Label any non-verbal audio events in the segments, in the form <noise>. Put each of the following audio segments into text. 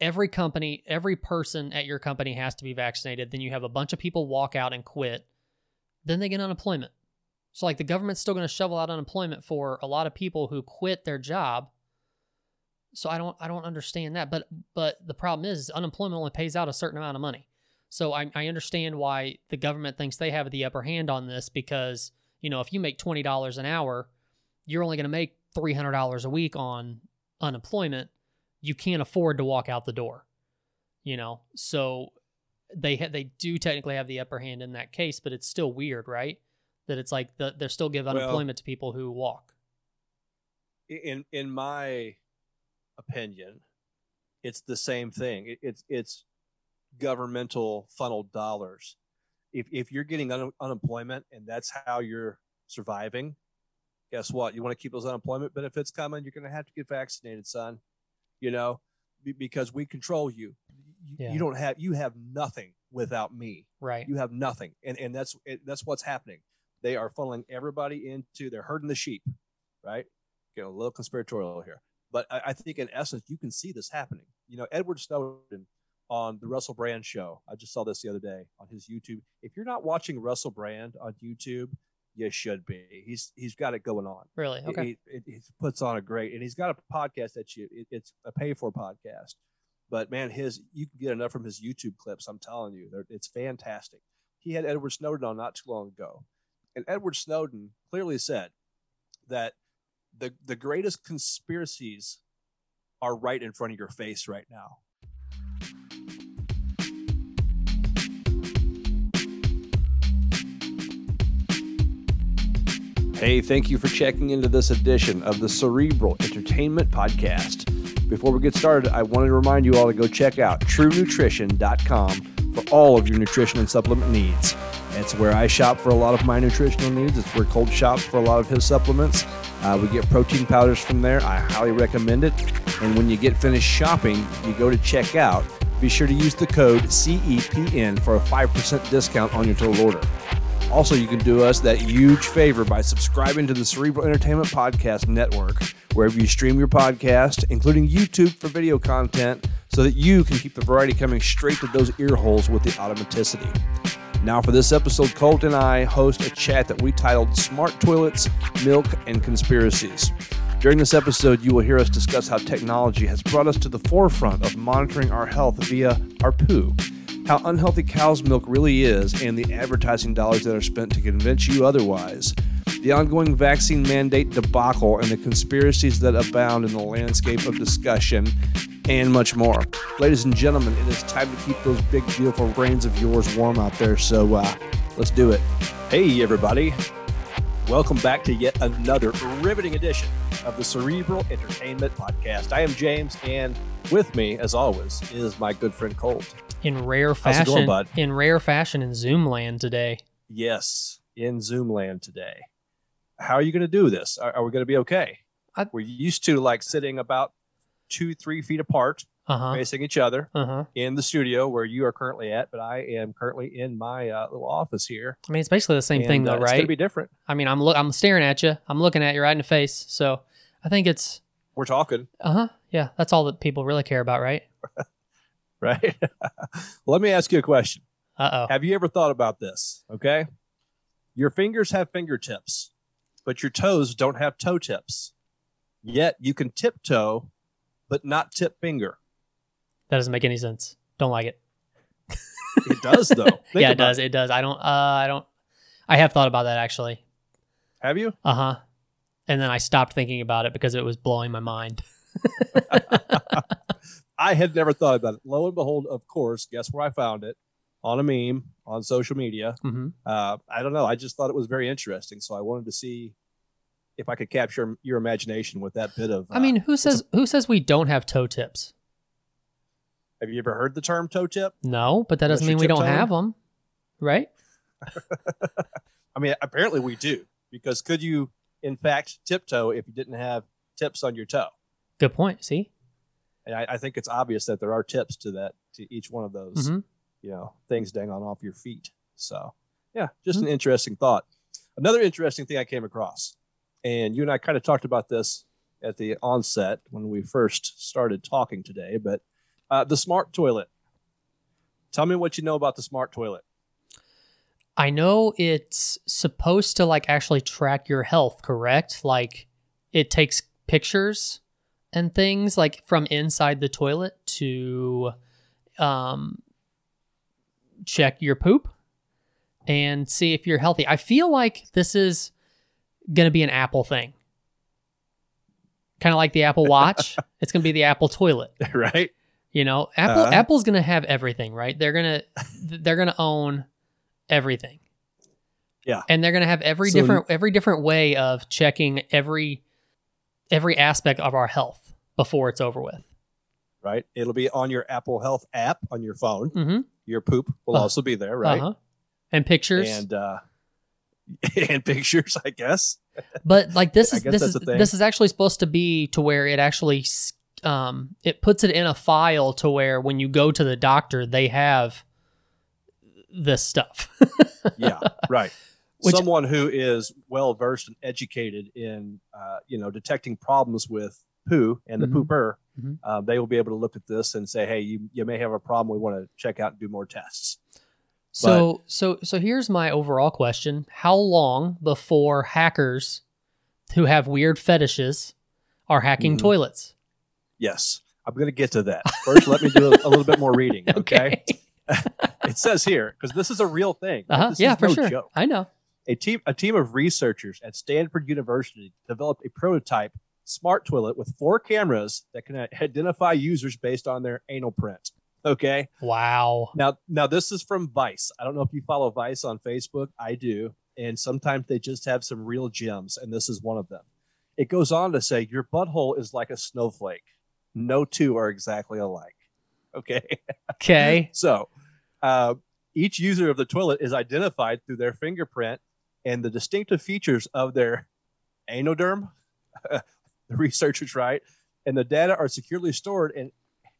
every company, every person at your company has to be vaccinated. Then you have a bunch of people walk out and quit. Then they get unemployment. So like the government's still going to shovel out unemployment for a lot of people who quit their job. So I don't I don't understand that. But but the problem is, unemployment only pays out a certain amount of money. So I, I understand why the government thinks they have the upper hand on this because you know if you make twenty dollars an hour, you're only going to make three hundred dollars a week on unemployment. You can't afford to walk out the door. You know, so they ha- they do technically have the upper hand in that case, but it's still weird, right? That it's like the, they're still Well- unemployment to people who walk. in in my opinion, it's the same thing. It, it's it's governmental funneled dollars. If if you're getting un- unemployment and that's how you're surviving, guess what? You want to keep those unemployment benefits coming. You're going to have to get vaccinated, son. You know, because we control you. You, Yeah. you don't have you have nothing without me. Right. you have nothing. And and that's it, that's what's happening. They are funneling everybody into they're herding the sheep right? Get a little conspiratorial here. But I, I think in essence you can see this happening. You know edward snowden on the russell brand show i just saw this the other day on his youtube. If you're not watching russell brand on youtube you should be he's he's got it going on Really? Okay. he, he, he puts on a great, and he's got a podcast that you, it, it's a pay for podcast. But man, his you can get enough from his YouTube clips. I'm telling you, it's fantastic. He had Edward Snowden on not too long ago, and Edward Snowden clearly said that the the greatest conspiracies are right in front of your face right now. Hey, thank you for checking into this edition of the Cerebral Entertainment Podcast. Before we get started, I wanted to remind you all to go check out truenutrition.com for all of your nutrition and supplement needs. It's where I shop for a lot of my nutritional needs. It's where Colt shops for a lot of his supplements. Uh, we get protein powders from there. I highly recommend it. And when you get finished shopping, you go to check out. Be sure to use the code CEPN for a 5% discount on your total order. Also, you can do us that huge favor by subscribing to the Cerebral Entertainment Podcast Network, wherever you stream your podcast, including YouTube for video content, so that you can keep the variety coming straight to those ear holes with the automaticity. Now, for this episode, Colt and I host a chat that we titled Smart Toilets, Milk, and Conspiracies. During this episode, you will hear us discuss how technology has brought us to the forefront of monitoring our health via our poo how unhealthy cow's milk really is, and the advertising dollars that are spent to convince you otherwise, the ongoing vaccine mandate debacle, and the conspiracies that abound in the landscape of discussion, and much more. Ladies and gentlemen, it is time to keep those big, beautiful brains of yours warm out there, so uh, let's do it. Hey, everybody. Welcome back to yet another riveting edition of the Cerebral Entertainment Podcast. I am James, and with me, as always, is my good friend Colt. In rare going, fashion, bud? in rare fashion in Zoom land today. Yes, in Zoom land today. How are you going to do this? Are, are we going to be okay? I- We're used to like sitting about two, three feet apart, Uh huh. facing each other Uh huh. in the studio where you are currently at, but I am currently in my uh, little office here. I mean, it's basically the same And, thing, uh, though, It's going to be different. I mean, I'm look, I'm staring at you. I'm looking at you right in the face. So I think it's We're talking, uh huh. Yeah, that's all that people really care about, right? <laughs> <laughs> right? Let me ask you a question. Uh oh. Have you ever thought about this? Okay. Your fingers have fingertips, but your toes don't have toe tips. Yet you can tiptoe, but not tip finger. That doesn't make any sense. Don't like it. It does, though. <laughs> Think yeah, it does. It does. I don't. Uh, I don't. I have thought about that actually. Have you? Uh huh. And then I stopped thinking about it because it was blowing my mind. <laughs> I had never thought about it. Lo and behold, of course, guess where I found it? On a meme on social media. hmm Uh, I don't know. I just thought it was very interesting. So I wanted to see if I could capture your imagination with that bit of. I mean, uh, who says who says we don't have toe tips? have you ever heard the term toe tip? No, but that doesn't Unless mean we don't tiptoeing? have them, right? <laughs> I mean, apparently we do. Because could you, in fact, tiptoe if you didn't have tips on your toe? Good point. See. And I, I think it's obvious that there are tips to that, to each one of those, hmm you know, things dang on off your feet. So, yeah, just an interesting thought. Another interesting thing I came across, and you and I kind of talked about this at the onset when we first started talking today, but Uh, the smart toilet. Tell me what you know about the smart toilet. I know it's supposed to like actually track your health, correct? Like it takes pictures and things like from inside the toilet to um check your poop and see if you're healthy. I feel like this is going to be an Apple thing. Kind of like the Apple Watch. <laughs> it's going to be the Apple toilet. <laughs> right? You know, Apple Uh-huh. Apple's going to have everything, right? They're going to they're going to own everything. Yeah. And they're going to have every So- different every different way of checking every every aspect of our health before it's over with. Right? It'll be on your Apple Health app on your phone. Mhm. Your poop will Uh, also be there, right? Uh-huh. And pictures. And uh, <laughs> and pictures, I guess. But like this <laughs> is this is this is actually supposed to be to where it actually um it puts it in a file to where when you go to the doctor they have this stuff. <laughs> Yeah, right. Which- Someone who is well versed and educated in, uh, you know, detecting problems with poo and the Mhm. pooper, Mhm. uh, they will be able to look at this and say, "Hey, you you may have a problem. We want to check out and do more tests." So so so here's my overall question: How long before hackers who have weird fetishes are hacking Mhm. toilets? Yes, I'm going to get to that. First, let me do a, a little bit more reading. <laughs> Okay, <laughs> it says here because this is a real thing. Uh-huh. This Yeah, is for no sure. joke. I know. A team a team of researchers at Stanford University developed a prototype smart toilet with four cameras that can identify users based on their anal print. Okay. Wow. Now now this is from Vice. I don't know if you follow Vice on Facebook. I do. And sometimes they just have some real gems, and this is one of them. It goes on to say your butthole is like a snowflake. No two are exactly alike. Okay. Okay. <laughs> So, uh, each user of the toilet is identified through their fingerprint and the distinctive features of their anoderm. <laughs> the researchers right, and the data are securely stored and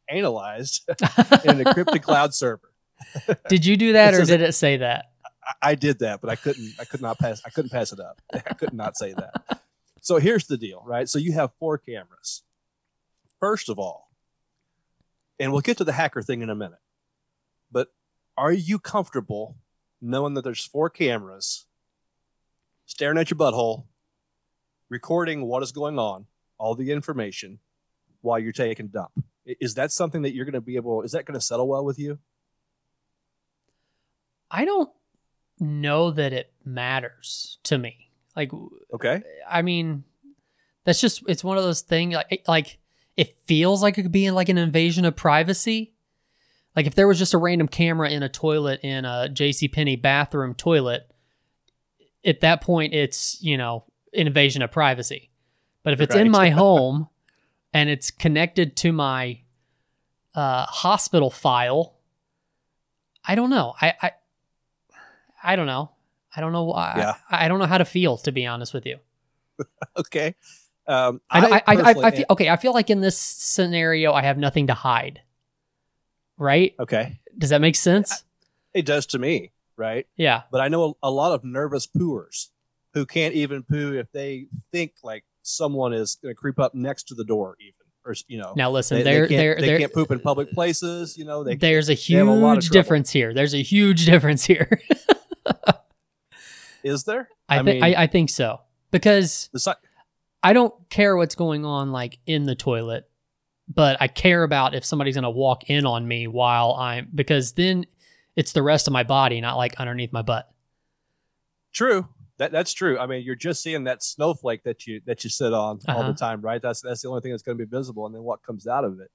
analyzed <laughs> in an encrypted cloud server. <laughs> did you do that, or did it say that? I, I did that, but I couldn't. I could not pass. I couldn't pass it up. I could not say that. So here's the deal, right? So you have four cameras. First of all, and we'll get to the hacker thing in a minute. But are you comfortable knowing that there's four cameras staring at your butthole, recording what is going on, all the information, while you're taking a dump? Is that something that you're going to be able? Is that going to settle well with you? I don't know that it matters to me. Like, Okay. I mean, that's just it's one of those things. Like, it- like it feels like it could be like an invasion of privacy. Like if there was just a random camera in a toilet in a J.C. Penney bathroom toilet, at that point it's you know invasion of privacy. But if it's in my <laughs> home and it's connected to my uh, hospital file, I don't know. I I, I don't know. I don't know. why Yeah. I, I don't know how to feel to be honest with you. <laughs> Okay. Um, I, I, I, I, I feel okay. I feel like in this scenario, I have nothing to hide. Right? okay. Does that make sense? It does to me, right? Yeah. But I know a, a lot of nervous pooers who can't even poo if they think like someone is going to creep up next to the door, even or you know. Now listen, they, they there, can't, they there, can't poop in public places. You know, they there's a have a huge difference here. There's a huge <laughs> difference here. is there? I, think, mean, I, I think so because si- I don't care what's going on like in the toilet, but I care about if somebody's gonna walk in on me while I'm because then it's the rest of my body, not like underneath my butt. true. That that's true. I mean, you're just seeing that snowflake that you that you sit on all Uh-huh. the time, right? That's that's the only thing that's going to be visible, and then what comes out of it.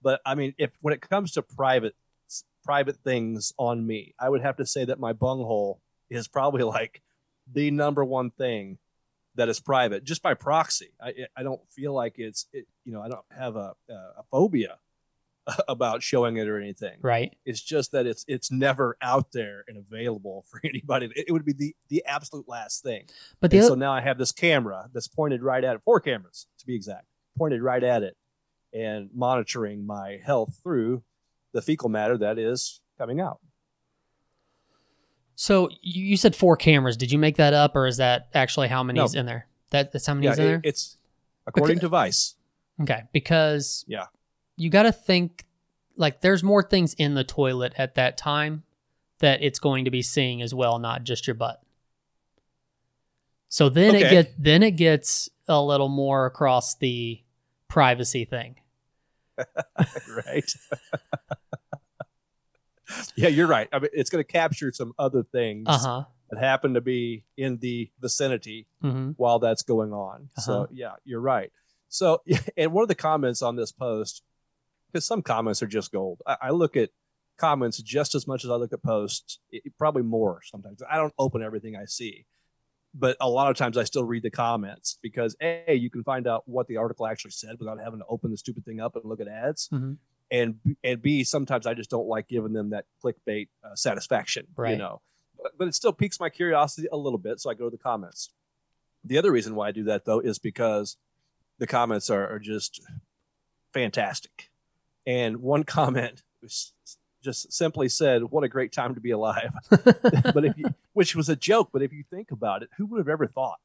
But I mean, if when it comes to private private things on me, I would have to say that my bunghole is probably like the number one thing that is private, just by proxy. I I don't feel like it's it, you know I don't have a a phobia <laughs> about showing it or anything. Right? It's just that it's it's never out there and available <laughs> for anybody. It, it would be the the absolute last thing. But other, so now I have this camera that's pointed right at it, four cameras to be exact, pointed right at it, and monitoring my health through the fecal matter that is coming out. so you said four cameras. Did you make that up, or is that actually how many is in there? That that's how many Yeah, in it- there. it's according Because- to Vice. Okay, because Yeah. You got to think like there's more things in the toilet at that time that it's going to be seeing as well, not just your butt. So then it Okay. get then it gets a little more across the privacy thing. <laughs> right. yeah, you're right. I mean, it's going to capture some other things Uh huh. that happen to be in the vicinity hmm while that's going on. So Uh-huh. yeah, you're right. So <laughs> and one of the comments on this post, because some comments are just gold. I, I look at comments just as much as I look at posts, it- probably more sometimes. I don't open everything I see, but a lot of times I still read the comments because a you can find out what the article actually said without having to open the stupid thing up and look at ads, hmm and and b sometimes I just don't like giving them that clickbait uh, satisfaction, you know. But, but it still piques my curiosity a little bit, so I go to the comments. The other reason why I do that though is because the comments are, are just fantastic. And one comment was just simply said, "What a great time to be alive." <laughs> but if you, which was a joke, but if you think about it, who would have ever thought?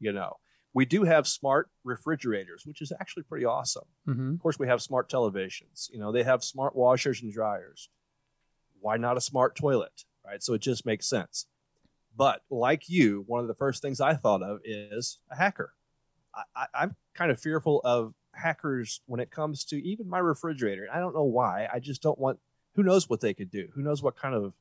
You know, we do have smart refrigerators, which is actually pretty awesome. hmm Of course, we have smart televisions. You know, they have smart washers and dryers. Why not a smart toilet? Right. So it just makes sense. But like you, one of the first things I thought of is a hacker. I, I, I'm kind of fearful of hackers when it comes to even my refrigerator. I don't know why. I just don't want. Who knows what they could do? Who knows what kind of,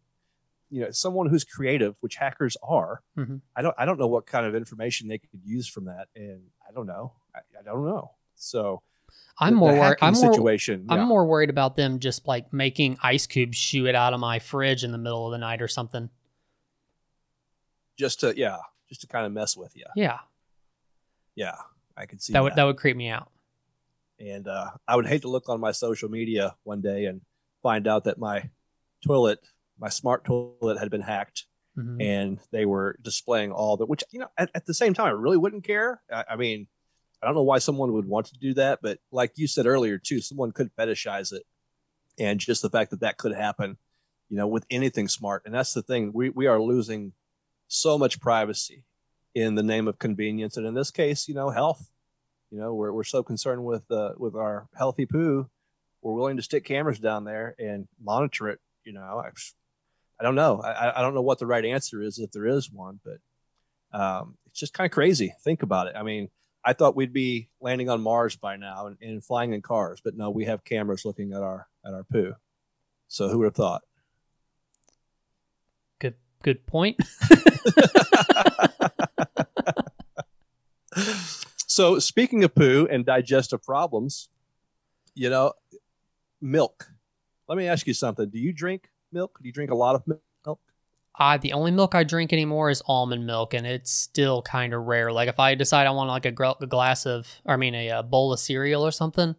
you know, someone who's creative, which hackers are. Mhm. I don't. I don't know what kind of information they could use from that, and I don't know. I, I don't know. So I'm the- more the worried. I'm more. situation. I'm yeah. more worried about them just like making ice cubes shoot out of my fridge in the middle of the night or something. just to yeah, just to kind of mess with you. Yeah, Yeah, I could see that that. would that would creep me out. And uh, I would hate to look on my social media one day and find out that my toilet, my smart toilet, had been hacked, Mhm. and they were displaying all the. Which you know, at, at the same time, I really wouldn't care. I, I mean, I don't know why someone would want to do that, but like you said earlier too, someone could fetishize it, and just the fact that that could happen, you know, with anything smart, and that's the thing. We we are losing so much privacy in the name of convenience, and in this case, you know, health. You know, we're we're so concerned with uh, with our healthy poo, we're willing to stick cameras down there and monitor it. You know, I, I don't know. I, I don't know what the right answer is if there is one, but um, it's just kind of crazy. Think about it. I mean, I thought we'd be landing on Mars by now and, and flying in cars, but no, we have cameras looking at our at our poo. So who would have thought? Good good point. <laughs> <laughs> <laughs> so speaking of poo and digestive problems, you know, milk. Let me ask you something. Do you drink milk? Do you drink a lot of milk? I the only milk I drink anymore is almond milk, and it's still kind of rare. Like if I decide I want like a, gr- a glass of, or I mean a, uh bowl of cereal or something,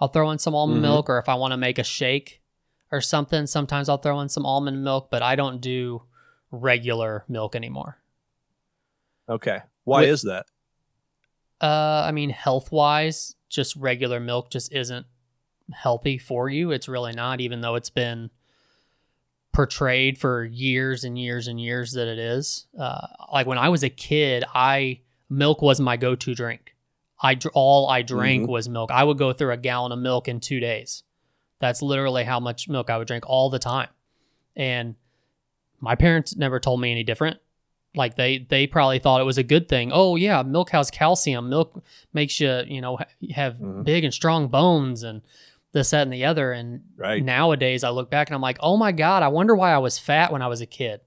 I'll throw in some almond Mhm. milk. Or if I want to make a shake or something, sometimes I'll throw in some almond milk. But I don't do regular milk anymore. Okay. Why Wait. is that? Uh, I mean health wise, just regular milk just isn't healthy for you. It's really not, even though it's been portrayed for years and years and years that it is. Uh, like when I was a kid, I milk was my go-to drink. I all I drank Mhm. was milk. I would go through a gallon of milk in two days. That's literally how much milk I would drink all the time. And my parents never told me any different. Like they they probably thought it was a good thing. Oh yeah, milk has calcium. Milk makes you you know ha- have Mhm. big and strong bones and this that and the other. And Right. nowadays I look back and I'm like, oh my god, I wonder why I was fat when I was a kid.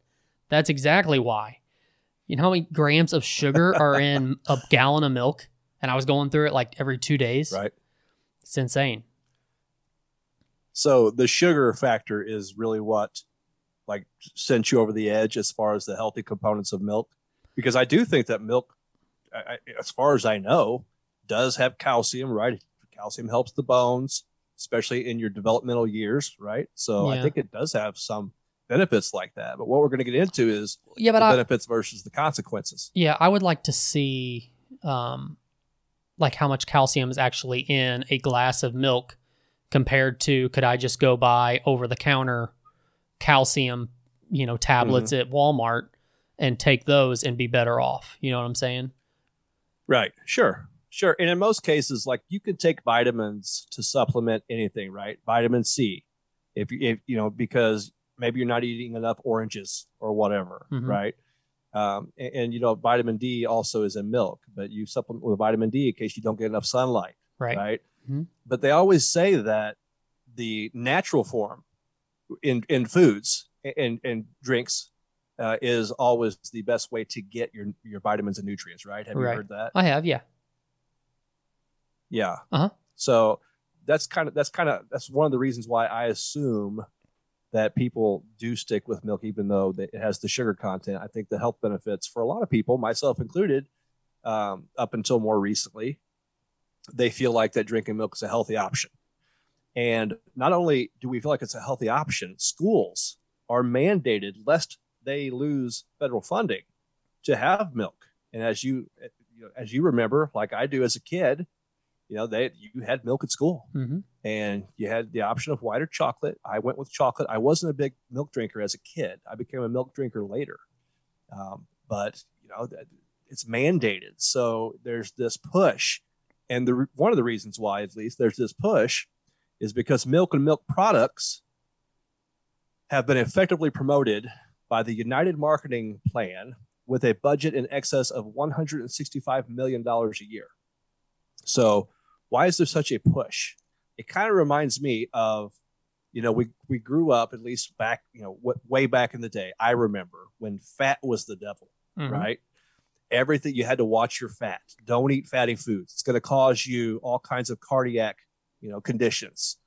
That's exactly why. You know how many grams of sugar are <laughs> in a gallon of milk? And I was going through it like every two days. Right. It's insane. So the sugar factor is really what like sent you over the edge as far as the healthy components of milk, because I do think that milk, I, as far as I know, does have calcium. Right, calcium helps the bones, especially in your developmental years. Right, so I think it does have some benefits like that. But what we're going to get into is Yeah, but the I, benefits versus the consequences. Yeah, I would like to see um like how much calcium is actually in a glass of milk compared to could I just go buy over the counter calcium, you know, tablets at Walmart and take those and be better off. You know what I'm saying? Right. Sure. Sure. And in most cases, like you can take vitamins to supplement anything, right? Vitamin C, if you if you know because maybe you're not eating enough oranges or whatever, Mhm. right? Um, and, and you know vitamin D also is in milk, but you supplement with vitamin D in case you don't get enough sunlight, Right. right? Mhm. But they always say that the natural form in in foods and and drinks uh, is always the best way to get your your vitamins and nutrients, right? Have Right. you heard that? I have, yeah. Yeah. Uh-huh. So that's kind of that's kind of that's one of the reasons why I assume that people do stick with milk, even though it has the sugar content. I think the health benefits for a lot of people, myself included, um, up until more recently, they feel like that drinking milk is a healthy option. And not only do we feel like it's a healthy option, schools are mandated lest they lose federal funding to have milk. And as you, you know, as you remember, like I do as a kid, you know, they you had milk at school hmm and you had the option of white or chocolate. I went with chocolate. I wasn't a big milk drinker as a kid. I became a milk drinker later. Um, but you know, it's mandated. So there's this push, and the one of the reasons why, at least, there's this push, is because milk and milk products have been effectively promoted by the Unified Marketing Plan with a budget in excess of 165 million dollars a year. So why is there such a push? It kind of reminds me of, you know, we we grew up at least back, you know, w- way back in the day. I remember when fat was the devil, Mhm. right? Everything you had to watch your fat. Don't eat fatty foods. It's going to cause you all kinds of cardiac, you know, conditions.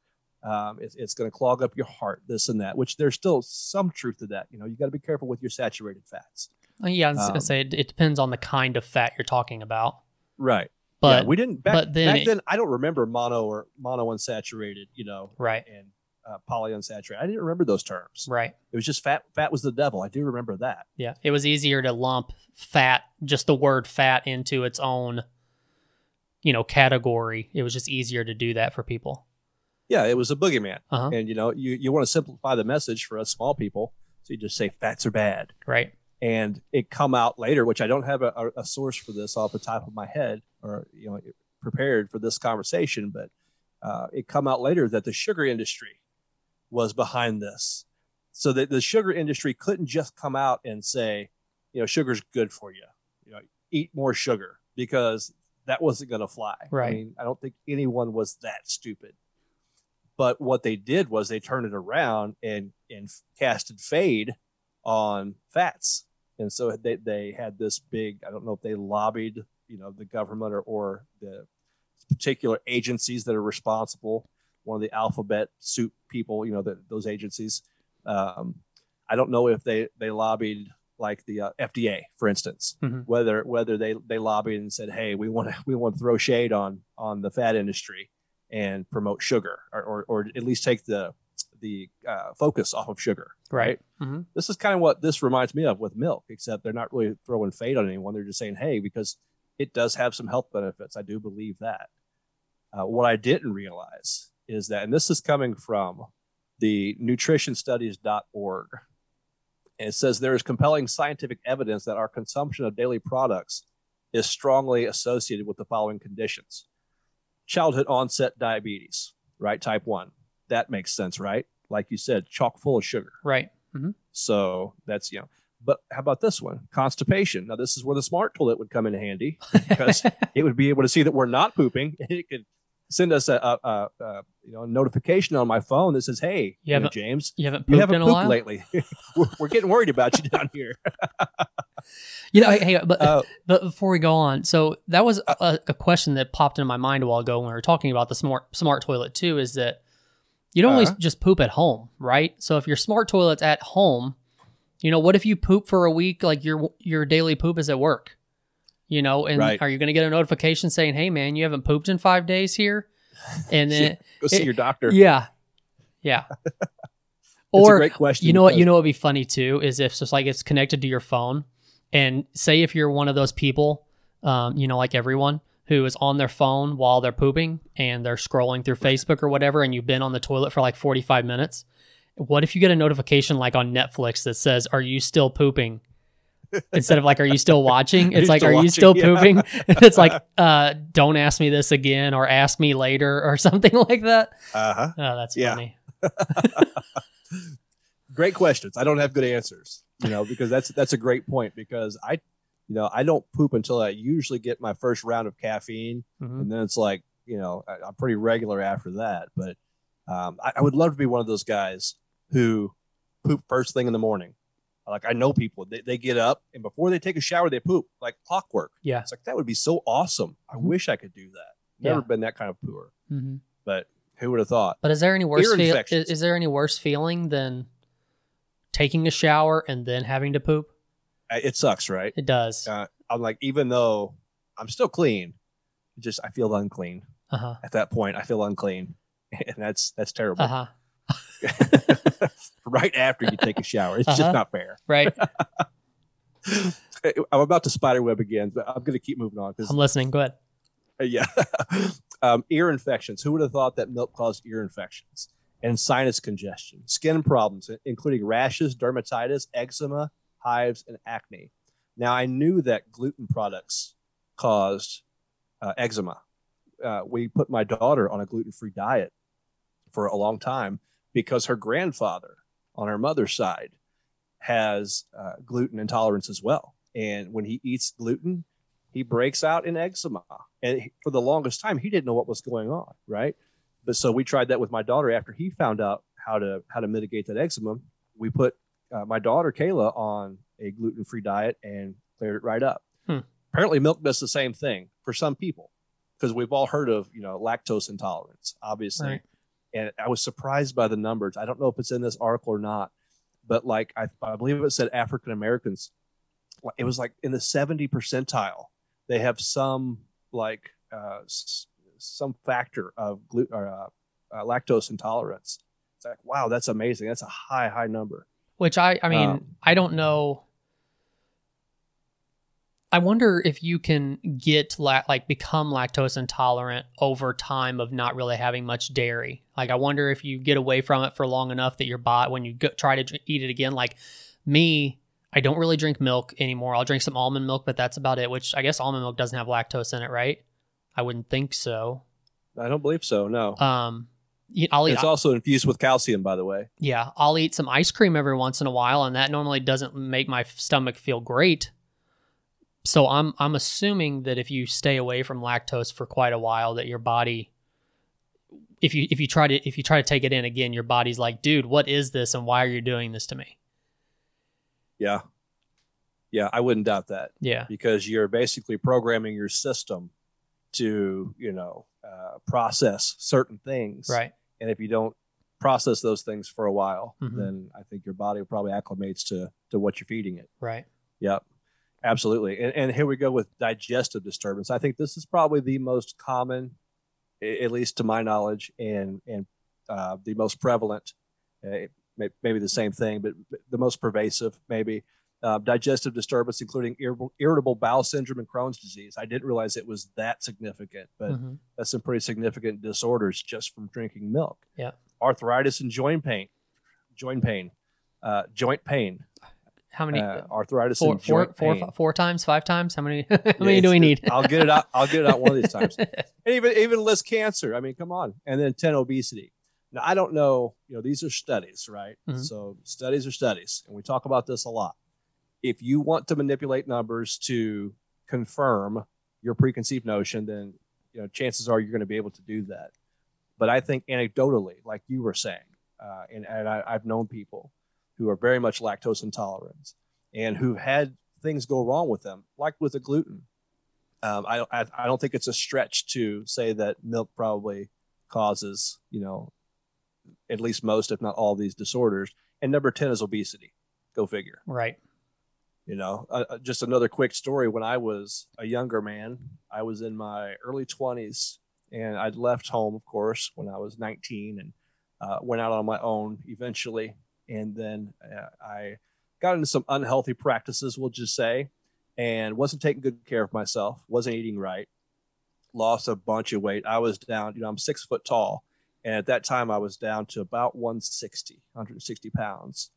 Um, it- it's going to clog up your heart, this and that. Which there's still some truth to that. You know, you got to be careful with your saturated fats. Yeah, I Um, say it, it depends on the kind of fat you're talking about. Right. But yeah, we didn't back, but then back then. I don't remember mono or mono unsaturated. You know, right, and uh, polyunsaturated. I didn't remember those terms. right. It was just fat. Fat was the devil. I do remember that. Yeah, it was easier to lump fat, just the word fat, into its own, you know, category. It was just easier to do that for people. Yeah, it was a boogeyman. Uh huh. And you know, you you want to simplify the message for us small people, so you just say fats are bad, Right. and it come out later, which I don't have a, a, a source for this off the top of my head, or you know, prepared for this conversation, but uh, it come out later that the sugar industry was behind this, so that the sugar industry couldn't just come out and say, you know, sugar's good for you, you know, eat more sugar because that wasn't going to fly. Right. I mean, I don't think anyone was that stupid. But what they did was they turned it around and and casted fade on fats, and so they they had this big. I don't know if they lobbied, you know, the government or or the particular agencies that are responsible. One of the alphabet soup people, you know, the, those agencies. Um, I don't know if they they lobbied like the uh, FDA, for instance, Mhm. whether whether they they lobbied and said, "Hey, we want to we want to throw shade on on the fat industry and promote sugar, or or, or at least take the the uh, focus off of sugar." Right. hmm This is kind of what this reminds me of with milk, except they're not really throwing fade on anyone. They're just saying, "Hey," because it does have some health benefits. I do believe that. Uh, what I didn't realize is that, and this is coming from the nutritionstudies.org. And it says there is compelling scientific evidence that our consumption of daily products is strongly associated with the following conditions childhood onset diabetes, right? Type 1. That makes sense, right? Like you said, chock full of sugar. Right. hmm So that's, you know, but how about this one? Constipation. Now, this is where the smart toilet would come in handy because <laughs> it would be able to see that we're not pooping. and It could send us a, a, a, a you know a notification on my phone that says, "Hey, You you know, James, you haven't you pooped haven't in a pooped while. lately. <laughs> we're, we're getting worried about you down here." <laughs> You know, hey, but Uh, But before we go on, so that was a, a question that popped into my mind a while ago when we were talking about the smart smart toilet too. Is that you don't Uh-huh. always just poop at home, right? So if your smart toilet's at home, you know, what if you poop for a week? Like your your daily poop is at work, you know, and Right. are you going to get a notification saying, "Hey, man, you haven't pooped in five days here"? And <laughs> then, Go see it- your doctor. yeah, yeah. <laughs> <laughs> Or great question. you know what? You know what'd be funny too is if it's like it's connected to your phone, and say if you're one of those people, um, you know, like everyone who is on their phone while they're pooping and they're scrolling through Facebook or whatever, and you've been on the toilet for like 45 minutes. What if you get a notification like on Netflix that says, "Are you still pooping?" Instead of like, "Are you still watching?" <laughs> It's like, "Are you still Yeah. pooping?" <laughs> <laughs> It's like, uh, "Don't ask me this again," or "Ask me later," or something like that. Uh-huh. Oh, that's Yeah. funny. great questions. I don't have good answers, you know, because that's that's a great point because I, you know, I don't poop until I usually get my first round of caffeine, Mhm. and then it's like, you know, I, I'm pretty regular after that. But um, I, I would love to be one of those guys who poop first thing in the morning. Like I know people, they, they get up and before they take a shower, they poop like clockwork. Yeah. It's like that would be so awesome. I Mhm. wish I could do that. Never Yeah. been that kind of pooer, Mhm. but who would have thought? But is there any worse feel? Is, is there any worse feeling than taking a shower and then having to poop? It sucks, right? It does. Uh, I'm like, even though I'm still clean, just I feel unclean Uh huh. at that point. I feel unclean, <laughs> and that's that's terrible. Uh huh. <laughs> right after you take a shower, it's Uh-huh. just not fair. Right. <laughs> I'm about to spider web again, but I'm going to keep moving on because I'm listening. Go ahead. yeah, <laughs> um, ear infections. Who would have thought that milk caused ear infections and sinus congestion, skin problems, including rashes, dermatitis, eczema, hives, and acne? Now I knew that gluten products caused uh, eczema. Uh, we put my daughter on a gluten-free diet for a long time because her grandfather on her mother's side has uh, gluten intolerance as well. And when he eats gluten, he breaks out in eczema. And for the longest time, he didn't know what was going on, right? But so we tried that with my daughter after he found out how to how to mitigate that eczema. We put uh, my daughter Kayla on a gluten-free diet and cleared it right up. Hmm. Apparently, milk does the same thing for some people because we've all heard of you know lactose intolerance, obviously Right. And I was surprised by the numbers. I don't know if it's in this article or not, but like I, I believe it said African Americans, it was like in the 70 percentile. They have some like uh, s- some factor of gluten or uh, uh, lactose intolerance. It's like wow, that's amazing. That's a high high number. Which I, I mean, Um, I don't know. I wonder if you can get la- like become lactose intolerant over time of not really having much dairy. Like I wonder if you get away from it for long enough that your body, when you go, try to eat it again, like me, I don't really drink milk anymore. I'll drink some almond milk, but that's about it. Which I guess almond milk doesn't have lactose in it, right? I wouldn't think so. I don't believe so. No, Um, I'll eat. it's also infused with calcium, by the way. Yeah, I'll eat some ice cream every once in a while, and that normally doesn't make my stomach feel great. So I'm I'm assuming that if you stay away from lactose for quite a while, that your body, if you if you try to if you try to take it in again, your body's like, dude, what is this, and why are you doing this to me? Yeah, yeah, I wouldn't doubt that. Yeah, because you're basically programming your system to you know uh, process certain things right. and if you don't process those things for a while Mhm. then i think your body probably acclimates to to what you're feeding it Right. yep absolutely and, and here we go with digestive disturbance i think this is probably the most common at least to my knowledge and and uh, the most prevalent uh, may- maybe the same thing but the most pervasive maybe uh, digestive disturbance, including irritable, irritable bowel syndrome and Crohn's disease. I didn't realize it was that significant, but Mhm. that's some pretty significant disorders just from drinking milk. Yeah. Arthritis and joint pain, joint pain, uh, joint pain, How many? uh, arthritis four, and four, joint four, pain. four times, five times. How many? <laughs> How Yeah, many do we need? <laughs> I'll get it out. I'll get it out one of these times. <laughs> And even even list cancer. I mean, come on. And then ten obesity. Now I don't know. You know, these are studies, right? Mhm. So studies are studies, and we talk about this a lot. If you want to manipulate numbers to confirm your preconceived notion, then you know chances are you're going to be able to do that. But I think anecdotally, like you were saying, uh, and, and I, I've known people who are very much lactose intolerant and who've had things go wrong with them, like with the gluten. Um, I, I, I don't think it's a stretch to say that milk probably causes, you know, at least most, if not all, these disorders. And number 10 is obesity. Go figure. right. You know, uh, uh, just another quick story. When I was a younger man, I was in my early 20s and I'd left home, of course, when I was 19 and uh, went out on my own eventually. And then uh, I got into some unhealthy practices, we'll just say, and wasn't taking good care of myself, wasn't eating right, lost a bunch of weight. I was down, you know, I'm six foot tall. And at that time, I was down to about 160, 160 pounds.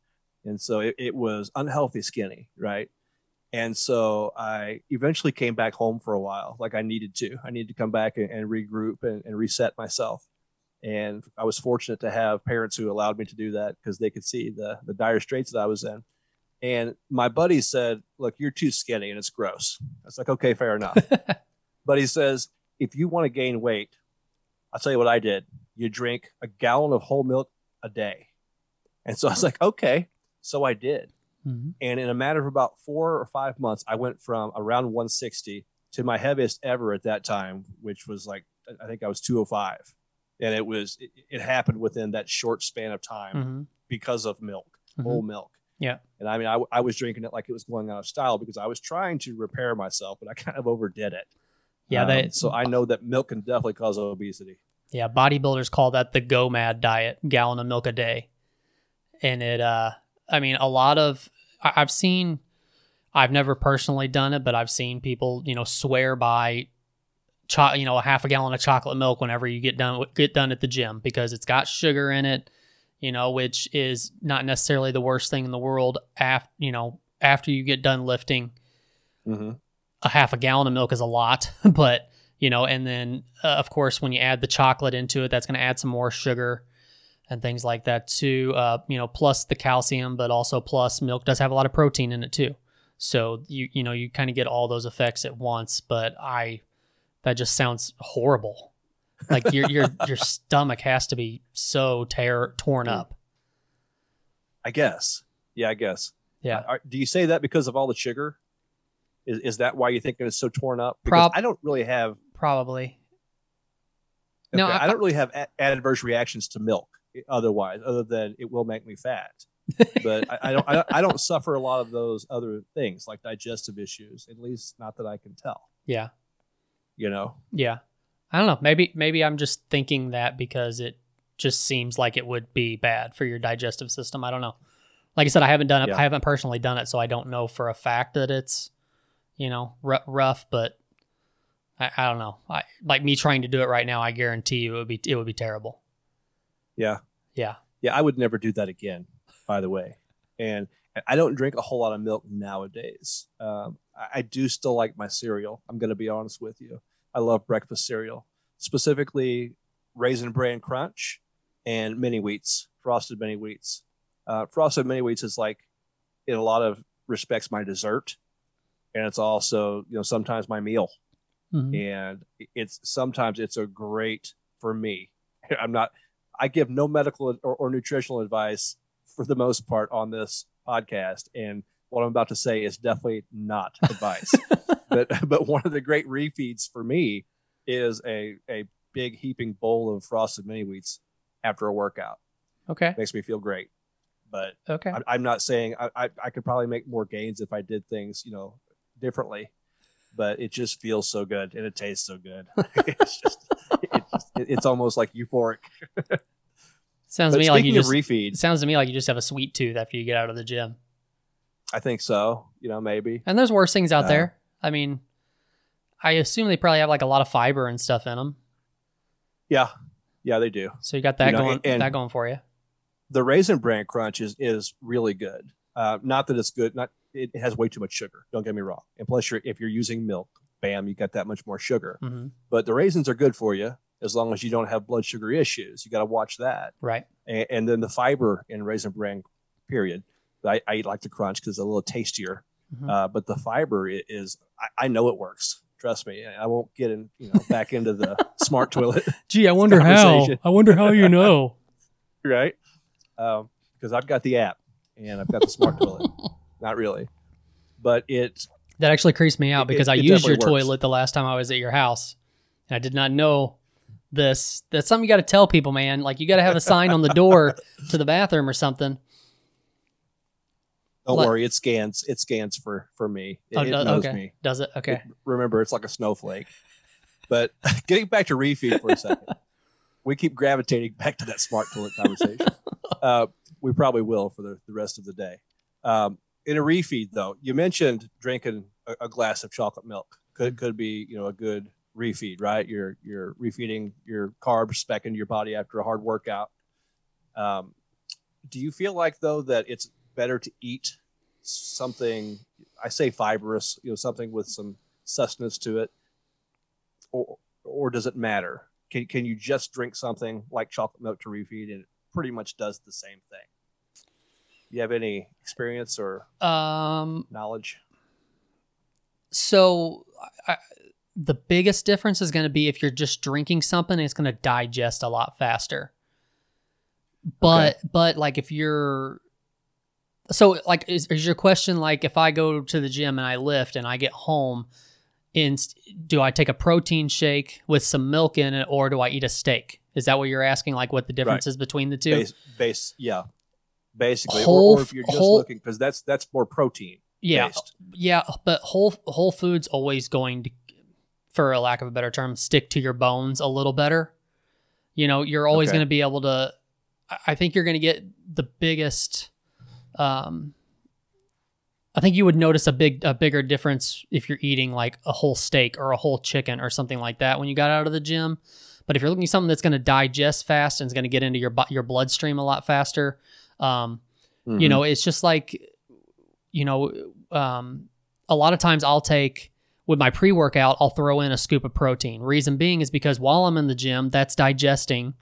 And so it, it was unhealthy skinny, right? And so I eventually came back home for a while, like I needed to. I needed to come back and, and regroup and, and reset myself. And I was fortunate to have parents who allowed me to do that because they could see the the dire straits that I was in. And my buddy said, "Look, you're too skinny, and it's gross." I was like, "Okay, fair enough." <laughs> but he says, "If you want to gain weight, I'll tell you what I did. You drink a gallon of whole milk a day." And so I was like, "Okay." So I did. Mm-hmm. And in a matter of about four or five months, I went from around 160 to my heaviest ever at that time, which was like I think I was 205, and it was it, it happened within that short span of time Mm-hmm. because of milk, whole milk. Yeah. And I mean, I, I was drinking it like it was going out of style because I was trying to repair myself, but I <laughs> kind of overdid it. Yeah, Um, so I know that milk can definitely cause obesity. Yeah, bodybuilders call that the GOMAD diet, gallon of milk a day. And it uh I mean a lot of I, I've seen I've never personally done it, but I've seen people, you know, swear by cho- you know, a half a gallon of chocolate milk whenever you get done get done at the gym because it's got sugar in it, you know, which is not necessarily the worst thing in the world after, you know, after you get done lifting Mm-hmm. a half a gallon of milk is a lot, <laughs> but you know, and then uh, of course when you add the chocolate into it, that's going to add some more sugar and things like that too. Uh, you know, plus the calcium, but also plus milk does have a lot of protein in it too. So you you know you kind of get all those effects at once. But I that just sounds horrible. Like your your <laughs> your stomach has to be so tear torn up. I guess. Yeah, I guess. Yeah. Are, do you say that because of all the sugar? Is, is that why you think it's so torn up? Because Prob- I don't really have Probably. No, I- I, don't really have a- adverse reactions to milk eh, otherwise, other than it will make me fat. But I, I don't I, I don't suffer a lot of those other things like digestive issues, at least not that I can tell. <laughs> Yeah. You know, Yeah. I don't know. Maybe maybe I'm just thinking that because it just seems like it would be bad for your digestive system. I don't know. Like I said, I haven't done it. Yeah. I haven't personally done it, so I don't know for a fact that it's, you know, r- rough. But I, I don't know. I like me trying to do it right now. I guarantee you it would be it would be terrible. yeah, Yeah. yeah. I would never do that again. By the way, and I don't drink a whole lot of milk nowadays. Um, I, I do still like my cereal. I'm going to be honest with you. I love breakfast cereal, specifically Raisin Bran Crunch and Mini Wheats, Frosted Mini Wheats. Uh, Frosted Mini Wheats is like, in a lot of respects, my dessert, and it's also you know sometimes my meal. Mhm. And it's sometimes it's a great for me. <laughs> I'm not. I give no medical or, or nutritional advice for the most part on this podcast, and what I'm about to say is definitely not <laughs> advice. but but one of the great refeeds for me is a a big heaping bowl of frosted mini wheats after a workout. Okay. Makes me feel great. But Okay. I, I'm not saying I, I I could probably make more gains if I did things you know differently. But it just feels so good and it tastes so good. <laughs> it's just it, it, it's almost like euphoric. <laughs> Sounds But to me like you just. refeeds, It sounds to me like you just have a sweet tooth after you get out of the gym. I think so. You know, maybe. And there's worse things out Uh, there. I mean, I assume they probably have like a lot of fiber and stuff in them. Yeah, yeah, they do. So you got that You know, going and- that going for you. the raisin bran crunch is is really good. Uh, not that it's good. Not it has way too much sugar. Don't get me wrong. And plus, you're, if you're using milk, bam, you got that much more sugar. hmm But the raisins are good for you as long as you don't have blood sugar issues. You got to watch that. Right. And, and then the fiber in raisin bran, period. I, I like the crunch because it's a little tastier. Mhm. Uh, but the fiber is, I, I know it works. Trust me. I won't get in, you know, back into the <laughs> smart toilet Gee, I wonder how. I wonder how you know. <laughs> right? Because I've got the app and I've got the smart toilet. <laughs> Not really, but it. That actually creeps me out because it- I it used your works. toilet the last time I was at your house. And I did not know this. That's something you got to tell people, man. Like you got to have a sign on the door <laughs> to the bathroom or something. Don't What? worry, it scans. It scans for for me. It, Oh, it do- knows okay. me. Does it? Okay. It- remember, it's like a snowflake. <laughs> But <laughs> getting back to refeed for a second, we keep gravitating back to that smart toilet conversation. uh, we probably will for the, the rest of the day. Um, in a refeed, though, you mentioned drinking a, a glass of chocolate milk. Could could be you know a good refeed, right? You're you're refeeding your carbs back into your body after a hard workout. Um, do you feel like though that it's better to eat something? I say fibrous, you know, something with some sustenance to it, or or does it matter? can, can you just drink something like chocolate milk to refeed and it pretty much does the same thing? You have any experience or Um, knowledge? so I, the biggest difference is going to be if you're just drinking something, it's going to digest a lot faster. But but like if you're so like is, is your question like if I go to the gym and I lift and I get home, and do I take a protein shake with some milk in it or do I eat a steak? Is that what you're asking? Like what the difference is between the two? Base, base, yeah, basically. Whole or, or if you're just whole- looking, because that's that's more protein yeah, based. Yeah, but whole whole foods always going to, for a lack of a better term, stick to your bones a little better. You know, you're always Okay. going to be able to. I- think you're going to get the biggest. Um, I think you would notice a big a bigger difference if you're eating like a whole steak or a whole chicken or something like that when you got out of the gym. But if you're looking at something that's going to digest fast and is going to get into your your bloodstream a lot faster, um, you Mhm. know it's just like you know um, a lot of times i'll take with my pre-workout i'll throw in a scoop of protein. Reason being is because while i'm in the gym that's digesting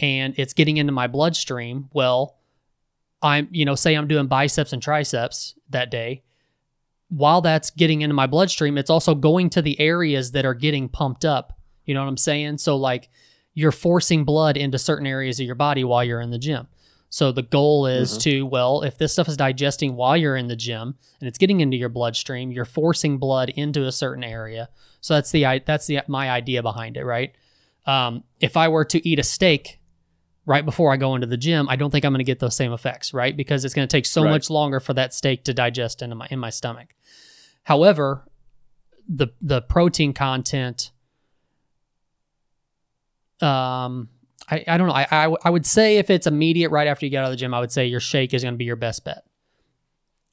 and it's getting into my bloodstream. Well i'm you know say i'm doing biceps and triceps that day. While that's getting into my bloodstream it's also going to the areas that are getting pumped up. You know what i'm saying? So like you're forcing blood into certain areas of your body while you're in the gym so the goal is Mhm. to, well, if this stuff is digesting while you're in the gym and it's getting into your bloodstream, you're forcing blood into a certain area. So that's the that's the my idea behind it, right? Um, if I were to eat a steak right before I go into the gym, I don't think I'm going to get those same effects, right? Because it's going to take so Right. much longer for that steak to digest into my in my stomach. However, the the protein content um I, I don't know. I I would say if it's immediate right after you get out of the gym, I would say your shake is going to be your best bet.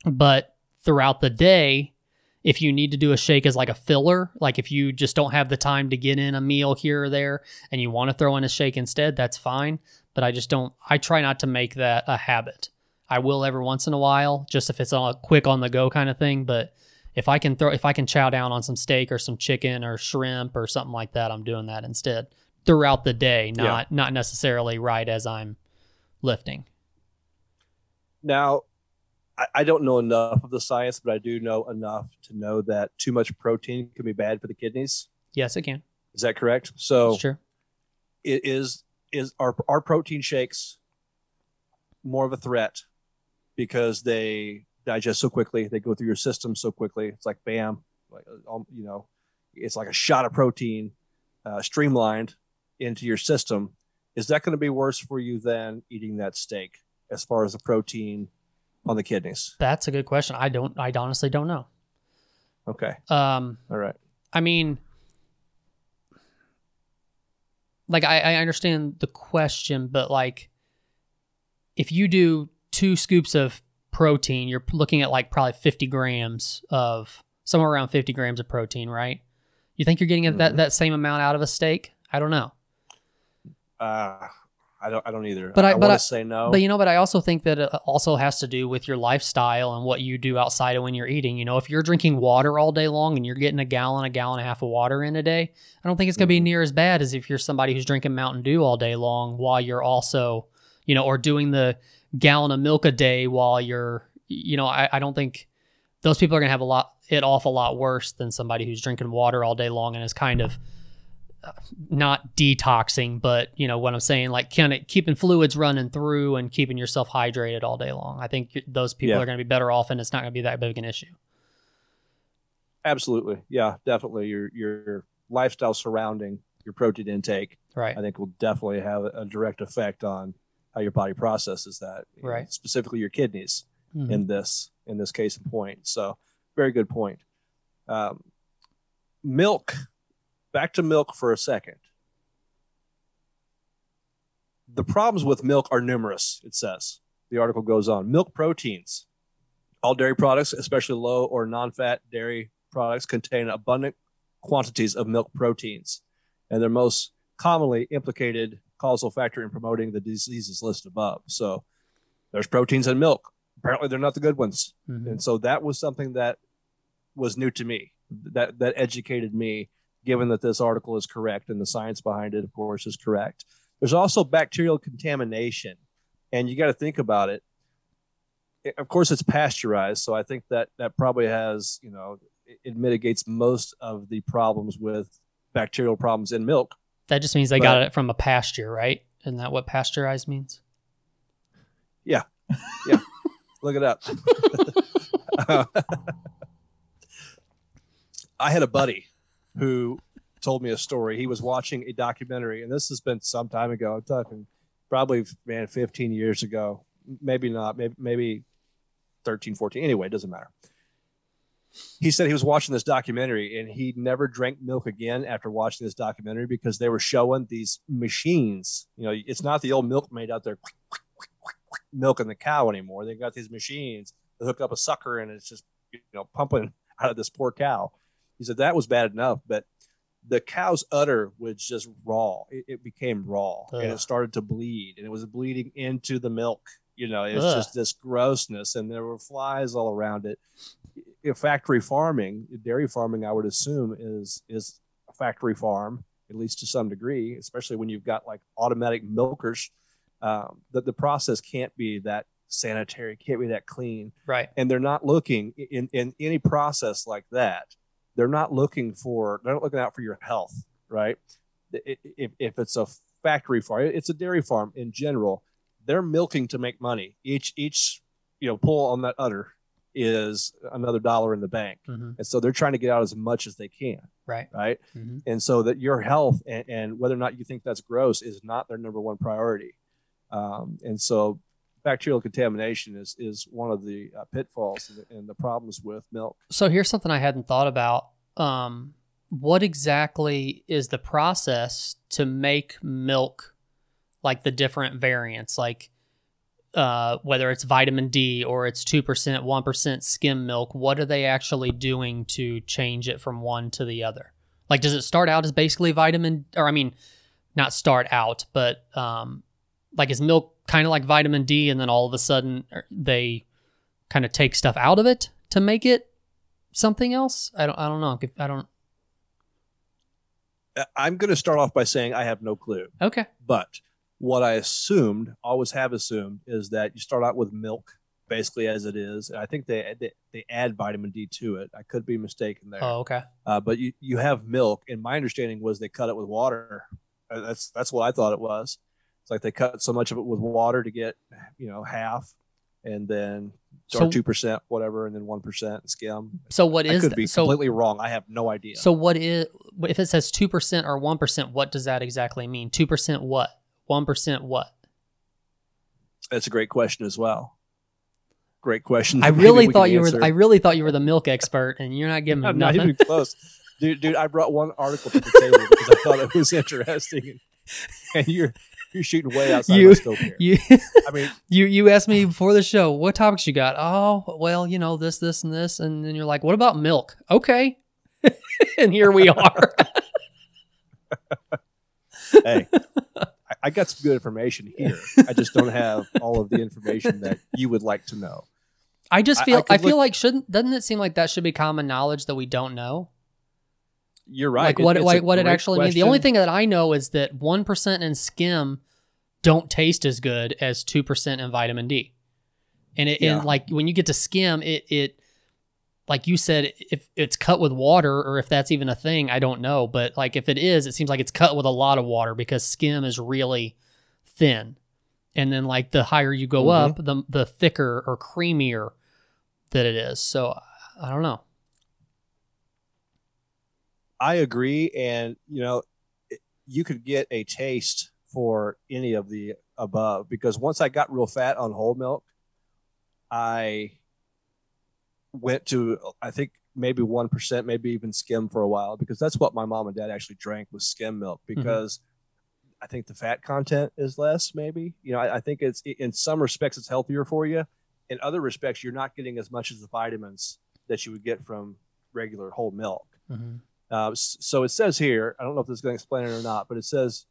But throughout the day, if you need to do a shake as like a filler, like if you just don't have the time to get in a meal here or there and you want to throw in a shake instead, that's fine. But I just don't, I try not to make that a habit. I will every once in a while, just if it's a quick on the go kind of thing. But if I can throw, if I can chow down on some steak or some chicken or shrimp or something like that, I'm doing that instead throughout the day, Yeah. not not necessarily right as I'm lifting. Now, I, I don't know enough of the science, but I do know enough to know that too much protein can be bad for the kidneys. Yes, it can. Is that correct? So That's true. it is is are are protein shakes more of a threat because they digest so quickly, they go through your system so quickly. It's like bam, like um, you know, it's like a shot of protein uh, streamlined into your system. Is that going to be worse for you than eating that steak as far as the protein on the kidneys? That's a good question. I don't. I honestly don't know. Okay, Um, all right. I mean, like I, I understand the question, but like, if you do two scoops of protein, you're looking at like probably 50 grams of somewhere around 50 grams of protein, right? You think you're getting that Mhm. that same amount out of a steak? I don't know. Uh, I don't. I don't either. But I- I, but want I- to say no. But you know, but I also think that it also has to do with your lifestyle and what you do outside of when you're eating. You know, if you're drinking water all day long and you're getting a gallon, a gallon and a half of water in a day, I don't think it's going to be Mhm. near as bad as if you're somebody who's drinking Mountain Dew all day long while you're also, you know, or doing the gallon of milk a day while you're, you know, I, I don't think those people are going to have a lot, it off a lot worse than somebody who's drinking water all day long and is kind of uh, not detoxing, but you know what I'm saying, like kind of keeping fluids running through and keeping yourself hydrated all day long. I think those people Yeah. are going to be better off, and it's not going to be that big an issue. Absolutely. Yeah, definitely. Your your lifestyle surrounding your protein intake, Right. I think, will definitely have a direct effect on how your body processes that. know, Right. Specifically, your kidneys Mhm. in this in this case in point. So, very good point. Um, milk. Back to milk for a second. The problems with milk are numerous. It says the article goes on. Milk proteins. All dairy products, especially low or non-fat dairy products, contain abundant quantities of milk proteins, and they're most commonly implicated causal factor in promoting the diseases listed above. So, there's proteins in milk. Apparently, they're not the good ones Mhm. and so that was something that was new to me that that educated me given that this article is correct and the science behind it, of course, is correct. There's also bacterial contamination, and you got to think about it. Eh, of course, it's pasteurized, so I think that that probably has, you know, it mitigates most of the problems with bacterial problems in milk. That just means they but, got it from a pasture, right? Isn't that what pasteurized means? Yeah. Yeah. <laughs> Look it up. <laughs> Uh, <laughs> I had a buddy who told me a story. He was watching a documentary, and this has been some time ago. I'm talking probably, man, 15 years ago. Maybe not, maybe, maybe 13, 14. Anyway, it doesn't matter. He said he was watching this documentary and he never drank milk again after watching this documentary because they were showing these machines. You know, it's not the old milkmaid out there milking the cow anymore. They got these machines that hook up a sucker and it's just, you know, pumping out of this poor cow. He said that was bad enough, but the cow's udder was just raw. It, it became raw Ugh. and it started to bleed and it was bleeding into the milk. You know, it's just this grossness and there were flies all around it. Factory farming, dairy farming, I would assume is is a factory farm, at least to some degree, especially when you've got like automatic milkers. Um, that the process can't be that sanitary, can't be that clean. Right. And they're not looking in, in any process like that they're not looking for they're not looking out for your health right? If, if it's a factory farm it's a dairy farm in general they're milking to make money. Each each you know pull on that udder is another dollar in the bank. Mm-hmm. and so they're trying to get out as much as they can right. right? Mm-hmm. and so that your health and, and, whether or not you think that's gross is not their number one priority. Um, and so bacterial contamination is is one of the uh, pitfalls and the, and the, problems with milk. So here's something I hadn't thought about. Um, what exactly is the process to make milk like the different variants, like uh, whether it's vitamin D or it's two percent, one percent skim milk? What are they actually doing to change it from one to the other? Like, does it start out as basically vitamin, or I mean, not start out, but um, like is milk kind of like vitamin D, and then all of a sudden er, they kind of take stuff out of it to make it something else. I don't. I don't know. I don't. I'm going to start off by saying I have no clue. Okay. But what I assumed, always have assumed, is that you start out with milk, basically as it is. And I think they, they, they add vitamin D to it. I could be mistaken there. Oh, okay. Uh, but you you have milk, and my understanding was they cut it with water. Uh, that's that's what I thought it was. It's like they cut so much of it with water to get, you know, half, and then or two percent, whatever, and then one percent skim. So what is? I could be so, completely wrong. I have no idea. So what is? If it says two percent or one percent, what does that exactly mean? Two percent what? One percent what? That's a great question as well. Great question. I <laughs> really thought you answer. were. I really thought you were the milk expert, and you're not giving <laughs> me I'm nothing. Not even close, dude. Dude, I brought one article to the table because I thought it was interesting, <laughs> and you're you're shooting way <laughs> outside you, my scope here. You, I mean, <laughs> you you asked me before the show what topics you got. Oh, well, you know this, this, and this, and then you're like, what about milk? Okay, <laughs> and here we are. hey, I, I got some good information here. I just don't have all of the information that you would like to know. I just feel I, I, I feel look, like shouldn't doesn't it seem like that should be common knowledge that we don't know? You're right. Like what like what it actually means. The only thing that I know is that one percent in skim don't taste as good as two percent in vitamin D. And it yeah. and like when you get to skim, it it like you said, if it's cut with water or if that's even a thing, I don't know. But like if it is, it seems like it's cut with a lot of water because skim is really thin. And then like the higher you go mm-hmm. up, the the thicker or creamier that it is. So I don't know. I agree, and you know, you could get a taste for any of the above because once I got real fat on whole milk, I went to I think maybe one percent, maybe even skim for a while because that's what my mom and dad actually drank was skim milk mm-hmm. because. Mm-hmm. I think the fat content is less, maybe. You know, I, I think it's in some respects it's healthier for you. In other respects, you're not getting as much as the vitamins that you would get from regular whole milk. Mm-hmm. Uh, so it says here, I don't know if this is going to explain it or not, but it says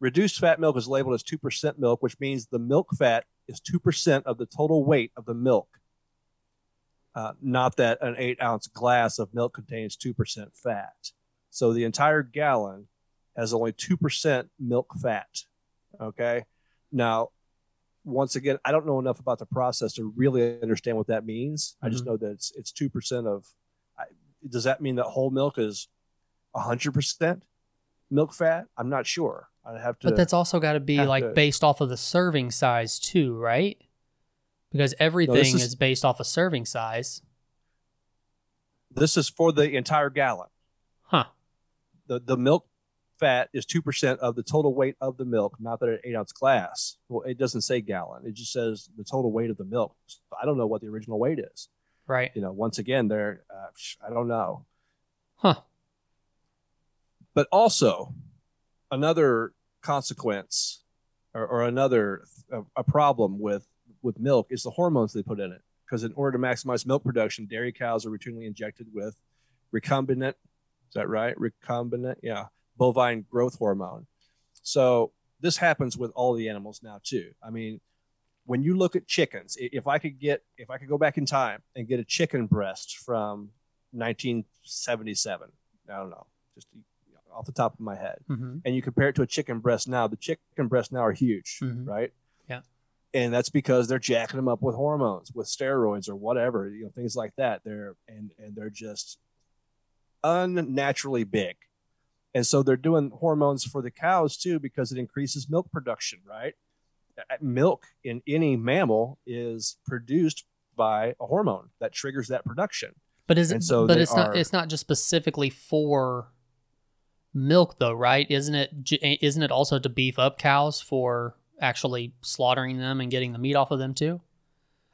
reduced fat milk is labeled as 2% milk, which means the milk fat is 2% of the total weight of the milk. Uh, not that an eight ounce glass of milk contains 2% fat. So the entire gallon has only 2% milk fat. Okay. Now, once again, I don't know enough about the process to really understand what that means. I just Mhm. know that it's it's 2% of I, does that mean that whole milk is 100% milk fat? I'm not sure. I'd have to But that's also got to be like to- based off of the serving size too, right? Because everything is- is based off of serving size. This is for the entire gallon. Huh. The the milk fat is two percent of the total weight of the milk, not that an eight ounce glass. Well, it doesn't say gallon. It just says the total weight of the milk. So I don't know what the original weight is. Right. You know, once again, there, uh, I don't know. Huh. But also, another consequence or, or another a, a problem with with milk is the hormones they put in it. Because in order to maximize milk production, dairy cows are routinely injected with recombinant. Is that right? Recombinant, yeah, bovine growth hormone. So this happens with all the animals now too. I mean, when you look at chickens, if I could get, if I could go back in time and get a chicken breast from 1977, I don't know, just off the top of my head, hmm and you compare it to a chicken breast now, the chicken breasts now are huge, Mhm. right? Yeah. And that's because they're jacking them up with hormones, with steroids or whatever, you know, things like that. They're and and they're just unnaturally big. And so they're doing hormones for the cows too because it increases milk production, right? Uh, Milk in any mammal is produced by a hormone that triggers that production. But is it? So but it's not. It's not just specifically for milk, though, right? Isn't it? j- eh, Isn't it also to beef up cows for actually slaughtering them and getting the meat off of them too?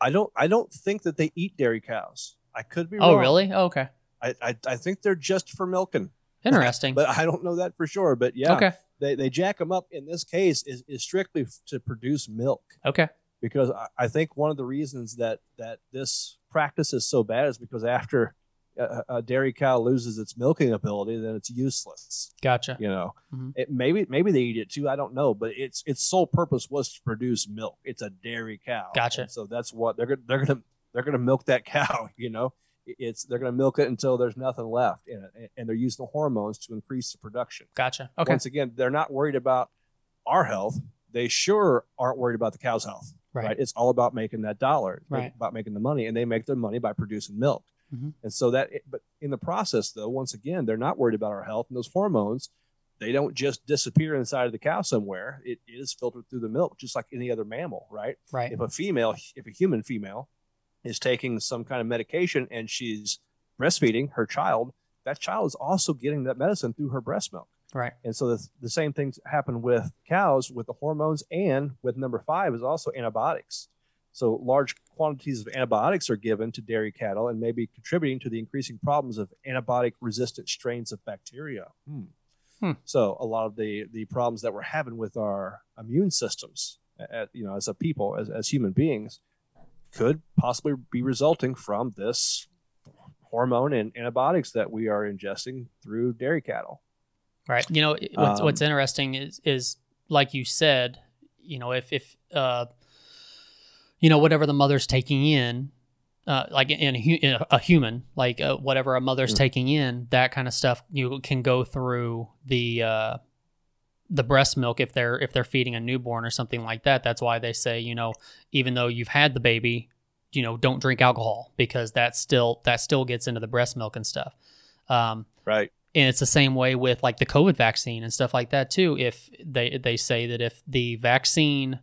I don't I don't think that they eat dairy cows. I could be Oh, wrong. Oh really? Oh, okay. I, I, I think they're just for milking, <laughs> Interesting. but I don't know that for sure. But yeah, Okay. they, they jack them up in this case is, is strictly to produce milk Okay. because I, I think one of the reasons that, that this practice is so bad is because after a, a dairy cow loses its milking ability, then it's useless. Gotcha. You know, Mhm. it, maybe maybe they eat it too. I don't know, but its its sole purpose was to produce milk. It's a dairy cow. Gotcha. And so that's what they're gonna they're gonna they're gonna milk that <laughs> cow. You know, it's they're gonna milk it until there's nothing left in it, and they're using the hormones to increase the production. Gotcha. Okay. Once again, they're not worried about our health. They sure aren't worried about the cow's health. Right. Right. It's all about making that dollar. Right. About making the money, and they make their money by producing milk. Mhm. And so that, but in the process, though, once again, they're not worried about our health, and those hormones, they don't just disappear inside of the cow somewhere. It is filtered through the milk, just like any other mammal, right? Right. If a female, if a human female, is taking some kind of medication and she's breastfeeding her child, that child is also getting that medicine through her breast milk. Right. And so the, the same things happen with cows with the hormones and with number five is also antibiotics. So large quantities of antibiotics are given to dairy cattle and may be contributing to the increasing problems of antibiotic resistant strains of bacteria. Hmm. Hmm. So a lot of the the problems that we're having with our immune systems, uh, you know, as a people, as, as human beings, could possibly be resulting from this hormone and antibiotics that we are ingesting through dairy cattle. Right. You know, what's, Um, what's interesting is is like you said, you know, if if uh, you know whatever the mother's taking in, uh, like in a, in a, human, like uh, whatever a mother's Mm. taking in, that kind of stuff, you can go through the uh, the breast milk if they're if they're feeding a newborn or something like that. That's why they say, you know, even though you've had the baby, you know, don't drink alcohol because that still that still gets into the breast milk and stuff. Um, Right. and it's the same way with like the COVID vaccine and stuff like that too. If they they say that if the vaccine,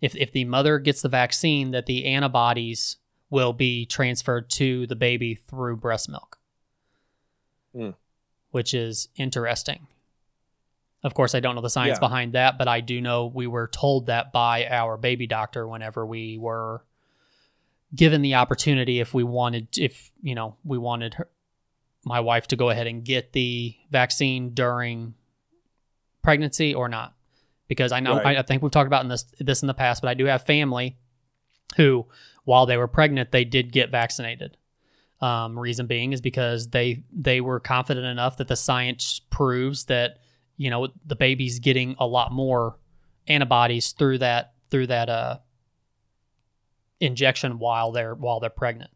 if if the mother gets the vaccine, that the antibodies will be transferred to the baby through breast milk, Hmm. which is interesting. Of course, I don't know the science Yeah. behind that, but I do know we were told that by our baby doctor whenever we were given the opportunity if we wanted if you know we wanted her my wife to go ahead and get the vaccine during pregnancy or not because I know Right. I, I think we've talked about in this this in the past but I do have family who while they were pregnant they did get vaccinated um, reason being is because they they were confident enough that the science proves that you know the baby's getting a lot more antibodies through that through that uh injection while they're while they're pregnant.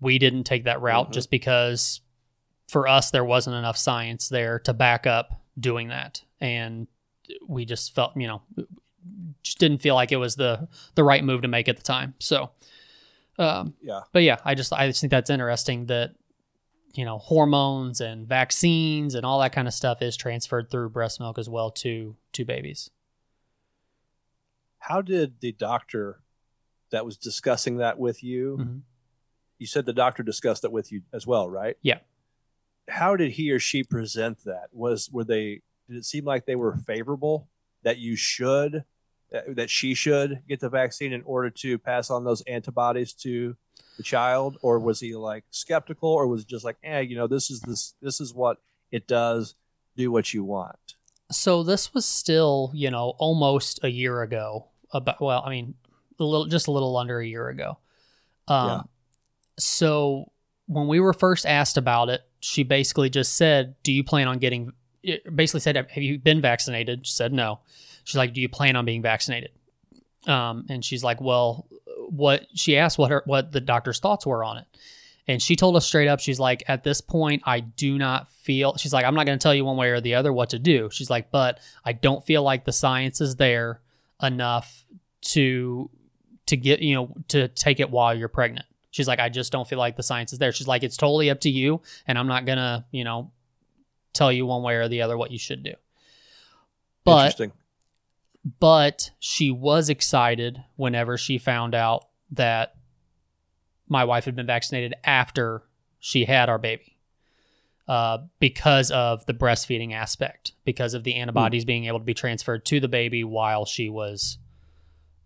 We didn't take that route Mhm. just because for us, there wasn't enough science there to back up doing that, and we just felt, you know, just didn't feel like it was the the right move to make at the time. So, um, Yeah. but yeah, I just I just think that's interesting that you know hormones and vaccines and all that kind of stuff is transferred through breast milk as well to to babies. How did the doctor that was discussing that with you? Mhm. You said the doctor discussed that with you as well, right? Yeah. How did he or she present that? Was were they? Did it seem like they were favorable that you should, that, that she should get the vaccine in order to pass on those antibodies to the child, or was he like skeptical, or was it just like, eh, you know, this is this this is what it does. Do what you want. So this was still, you know, almost a year ago. About well, I mean, a little, just a little under a year ago. Um, Yeah. So when we were first asked about it, she basically just said, "Do you plan on getting?" Basically said, "Have you been vaccinated?" She said, "No." She's like, "Do you plan on being vaccinated?" Um, and she's like, "Well, what?" She asked what her what the doctor's thoughts were on it, and she told us straight up, she's like, "At this point, I do not feel." She's like, "I'm not going to tell you one way or the other what to do." She's like, "But I don't feel like the science is there enough to to get you know to take it while you're pregnant." She's like, "I just don't feel like the science is there." She's like, "It's totally up to you, and I'm not gonna you know tell you one way or the other what you should do." But Interesting. but she was excited whenever she found out that my wife had been vaccinated after she had our baby uh, because of the breastfeeding aspect because of the antibodies being able to be transferred to the baby while she was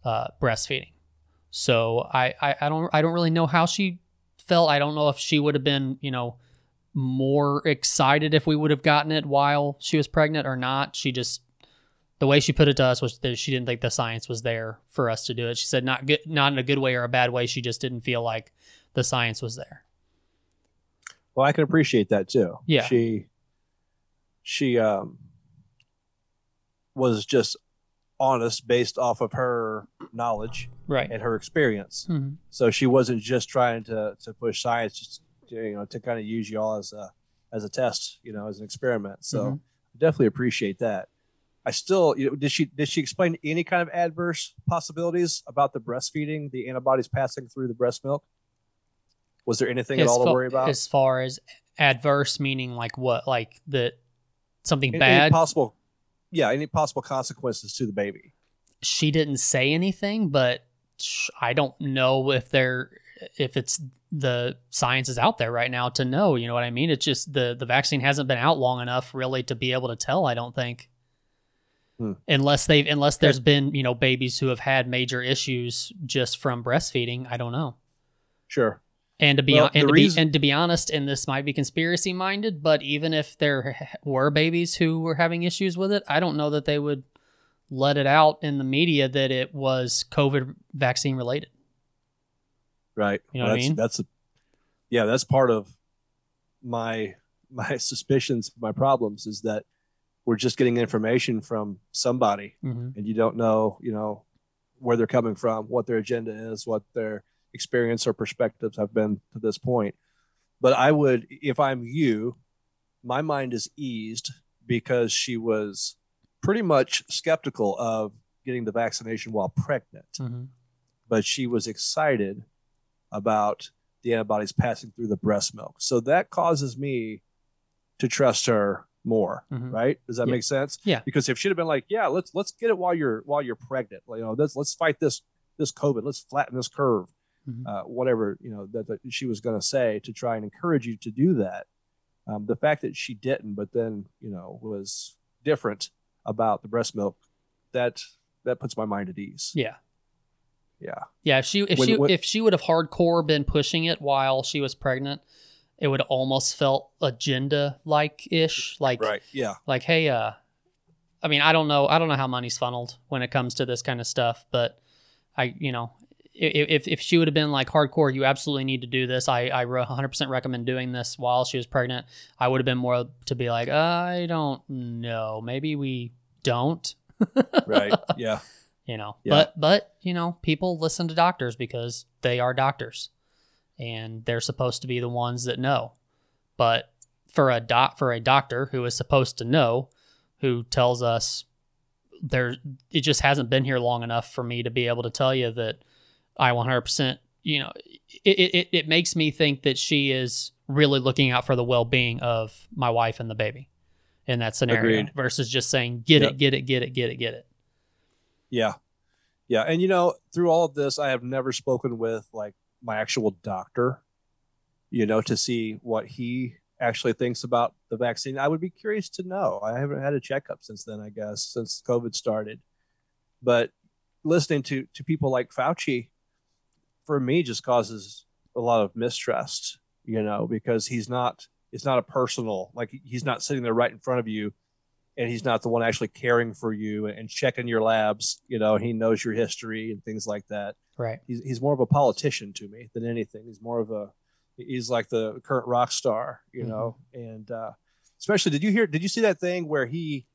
uh, breastfeeding so I, I i don't i don't really know how she felt i don't know if she would have been you know more excited if we would have gotten it while she was pregnant or not she just the way she put it to us was that she didn't think the science was there for us to do it. She said not good, not in a good way or a bad way. She just didn't feel like the science was there. Well, I can appreciate that too. Yeah. She she um was just honest based off of her knowledge Right. and her experience. Mhm. So she wasn't just trying to to push science just you know to kind of use y'all as a as a test, you know, as an experiment. So Mhm. I definitely appreciate that. I still, you know, did she did she explain any kind of adverse possibilities about the breastfeeding, the antibodies passing through the breast milk? Was there anything at all to worry about? as far as adverse meaning like what? Like that something Any- any bad? possible, yeah, any possible consequences to the baby? she didn't say anything, but sh- I don't know if they're if it's the science is out there right now to know. You know what I mean? It's just the the vaccine hasn't been out long enough really to be able to tell. I don't think. Hmm. Unless they've unless there's been you know babies who have had major issues just from breastfeeding, I don't know. Sure. And to be Well, and to reason- be and to be honest, and this might be conspiracy minded, but even if there were babies who were having issues with it, I don't know that they would let it out in the media that it was COVID vaccine related. Right. You know Well, what I that's, mean? That's a, yeah, that's part of my <laughs> my suspicions, my problems is that we're just getting information from somebody Mm-hmm. and you don't know, you know, where they're coming from, what their agenda is, what their experience or perspectives have been to this point. But I would, if I'm you, my mind is eased because she was pretty much skeptical of getting the vaccination while pregnant Mm-hmm. but she was excited about the antibodies passing through the breast milk. So that causes me to trust her more, Mhm. right? Does that Yeah. make sense? Yeah. Because if she'd have been like, "Yeah, let's let's get it while you're while you're pregnant, you know, let's let's fight this this COVID, let's flatten this curve, Mhm. uh, whatever you know that, that she was going to say to try and encourage you to do that." Um, the fact that she didn't, but then you know was different about the breast milk, that that puts my mind at ease. Yeah. Yeah. Yeah, if she if When- she when- if she would have hardcore been pushing it while she was pregnant, it would almost felt agenda like ish. Like Right. Yeah. like hey uh i mean i don't know i don't know how money's funneled when it comes to this kind of stuff but i you know if if she would have been like hardcore you absolutely need to do this i i 100% recommend doing this while she was pregnant i would have been more to be like i don't know maybe we don't <laughs> Right. Yeah. You know Yeah. but but you know people listen to doctors because they are doctors and they're supposed to be the ones that know but for a doc for a doctor who is supposed to know, who tells us there it just hasn't been here long enough for me to be able to tell you that I 100%. You know, it it, it makes me think that she is really looking out for the well being of my wife and the baby in that scenario Agreed. versus just saying get Yep. it, get it, get it, get it, get it. Yeah. Yeah. And you know, through all of this, I have never spoken with like my actual doctor, you know, to see what he actually thinks about the vaccine. I would be curious to know. I haven't had a checkup since then, I guess, since COVID started. But listening to to people like Fauci for me just causes a lot of mistrust, you know, because he's not it's not a personal like he's not sitting there right in front of you and he's not the one actually caring for you and checking your labs, you know, he knows your history and things like that. Right. He's he's more of a politician to me than anything. He's more of a he's like the current rock star, you know. And uh especially did you hear did you see that thing where he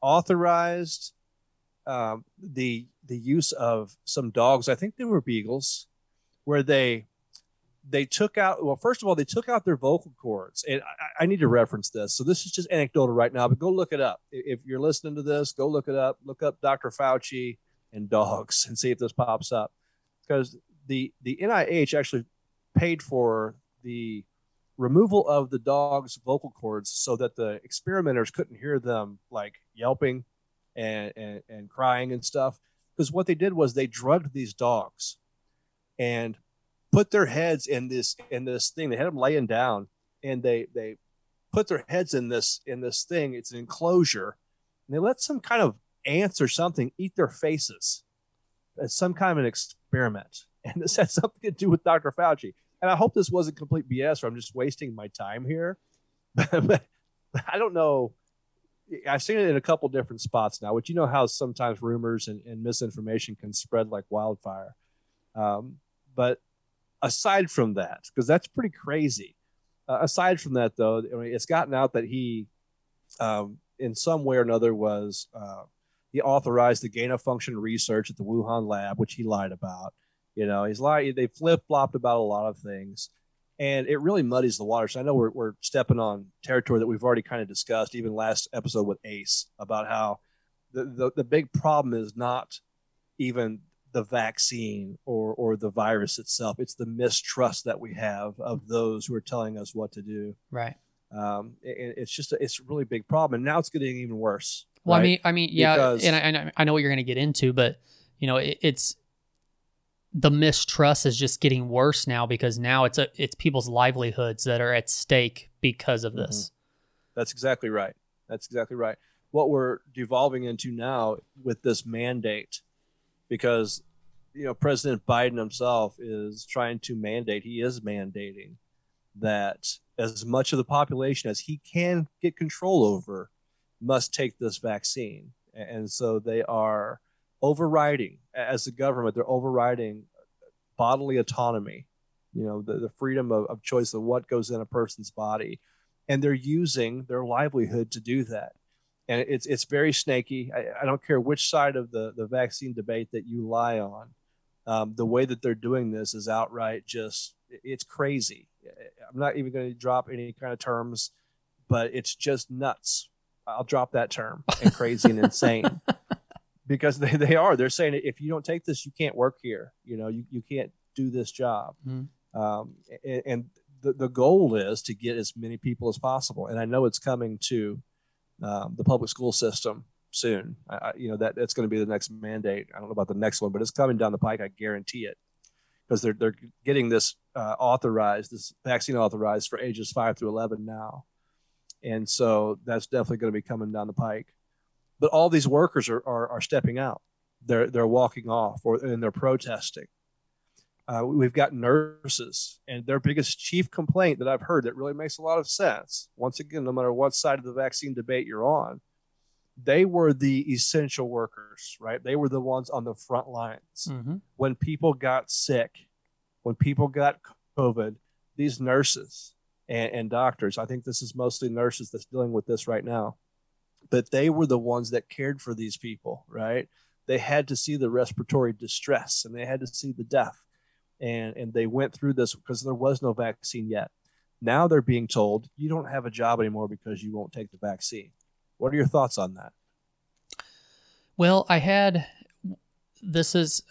authorized um the the use of some dogs, I think they were beagles, where they they took out well first of all they took out their vocal cords. And I, I need to reference this. So this is just anecdotal right now but go look it up. If you're listening to this go look it up. Look up dr fauci and dogs and see if this pops up. Because the the nih actually paid for the removal of the dog's vocal cords so that the experimenters couldn't hear them like yelping and and, and crying and stuff. Because what they did was they drugged these dogs. And put their heads in this in this thing. They had them laying down, and they they put their heads in this in this thing. It's an enclosure, and they let some kind of ants or something eat their faces. It's some kind of an experiment, <laughs> and this had something to do with Dr. Fauci. And I hope this wasn't complete BS, or I'm just wasting my time here. <laughs> but I don't know. I've seen it in a couple different spots now, which you know how sometimes rumors and, and misinformation can spread like wildfire. Um, but aside from that, because that's pretty crazy. Uh, aside from that, though, I mean, it's gotten out that he, um, in some way or another, was uh, he authorized the gain of function research at the Wuhan lab, which he lied about. You know, he's lied. They flip flopped about a lot of things, and it really muddies the waters. I know we're we're stepping on territory that we've already kind of discussed, even last episode with Ace, about how the the, the big problem is not even the vaccine or or the virus itself. It's the mistrust that we have of those who are telling us what to do. Right. Um, and it's just a, it's a really big problem, and now it's getting even worse. Well, I mean, I mean, yeah, Because- and I, and I- I know what you're going to get into, but you know, it, it's the mistrust is just getting worse now because now it's a it's people's livelihoods that are at stake because of this. That's exactly right. That's exactly right. What we're devolving into now with this mandate, because you know President Biden himself is trying to mandate. He is mandating that as much of the population as he can get control over must take this vaccine, and so they are overriding as the government. They're overriding bodily autonomy. You know, the, the freedom of, of choice of what goes in a person's body and they're using their livelihood to do that. And it's it's very snaky. I, I don't care which side of the, the vaccine debate that you lie on. Um, the way that they're doing this is outright just it's crazy. I'm not even going to drop any kind of terms, but it's just nuts. I'll drop that term and crazy and insane <laughs> because they, they are. They're saying if you don't take this, you can't work here. You know, you, you can't do this job. Mhm. Um, and, and the, the goal is to get as many people as possible. And I know it's coming to um, the public school system soon. I, you know, that that's going to be the next mandate. I don't know about the next one, but it's coming down the pike. I guarantee it because they're, they're getting this uh, authorized, this vaccine authorized for ages five through 11 now. And so that's definitely going to be coming down the pike. But all these workers are, are, are stepping out. They're, they're walking off or and they're protesting. Uh, we've got nurses, and their biggest chief complaint that I've heard that really makes a lot of sense. Once again, no matter what side of the vaccine debate you're on, they were the essential workers, right? They were the ones on the front lines Mm-hmm. when people got sick, when people got COVID, these nurses and, and doctors, I think this is mostly nurses that's dealing with this right now, but they were the ones that cared for these people, right? They had to see the respiratory distress and they had to see the death. And, and they went through this because there was no vaccine yet. Now they're being told you don't have a job anymore because you won't take the vaccine. What are your thoughts on that? Well, I had this is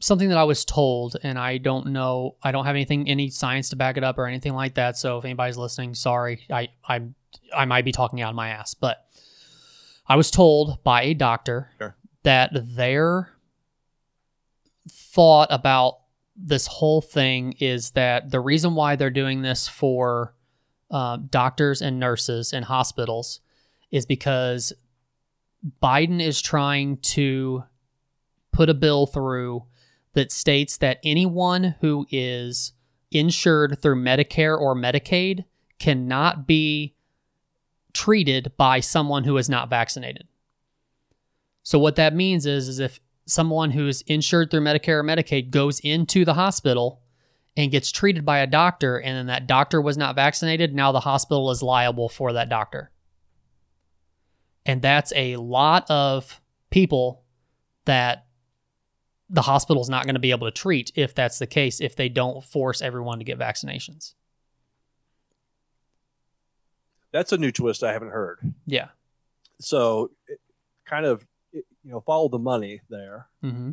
something that I was told, and I don't know. I don't have anything, any science to back it up or anything like that. So if anybody's listening, sorry, I I I might be talking out of my ass, but I was told by a doctor Sure. that their thought about this whole thing is that the reason why they're doing this for uh, doctors and nurses in hospitals is because Biden is trying to put a bill through that states that anyone who is insured through Medicare or Medicaid cannot be treated by someone who is not vaccinated. So what that means is, is if someone who is insured through Medicare or Medicaid goes into the hospital and gets treated by a doctor and then that doctor was not vaccinated, now the hospital is liable for that doctor. And that's a lot of people that the hospital is not going to be able to treat if that's the case, if they don't force everyone to get vaccinations. That's a new twist I haven't heard. Yeah. So, kind of, you know, follow the money there. Mm-hmm.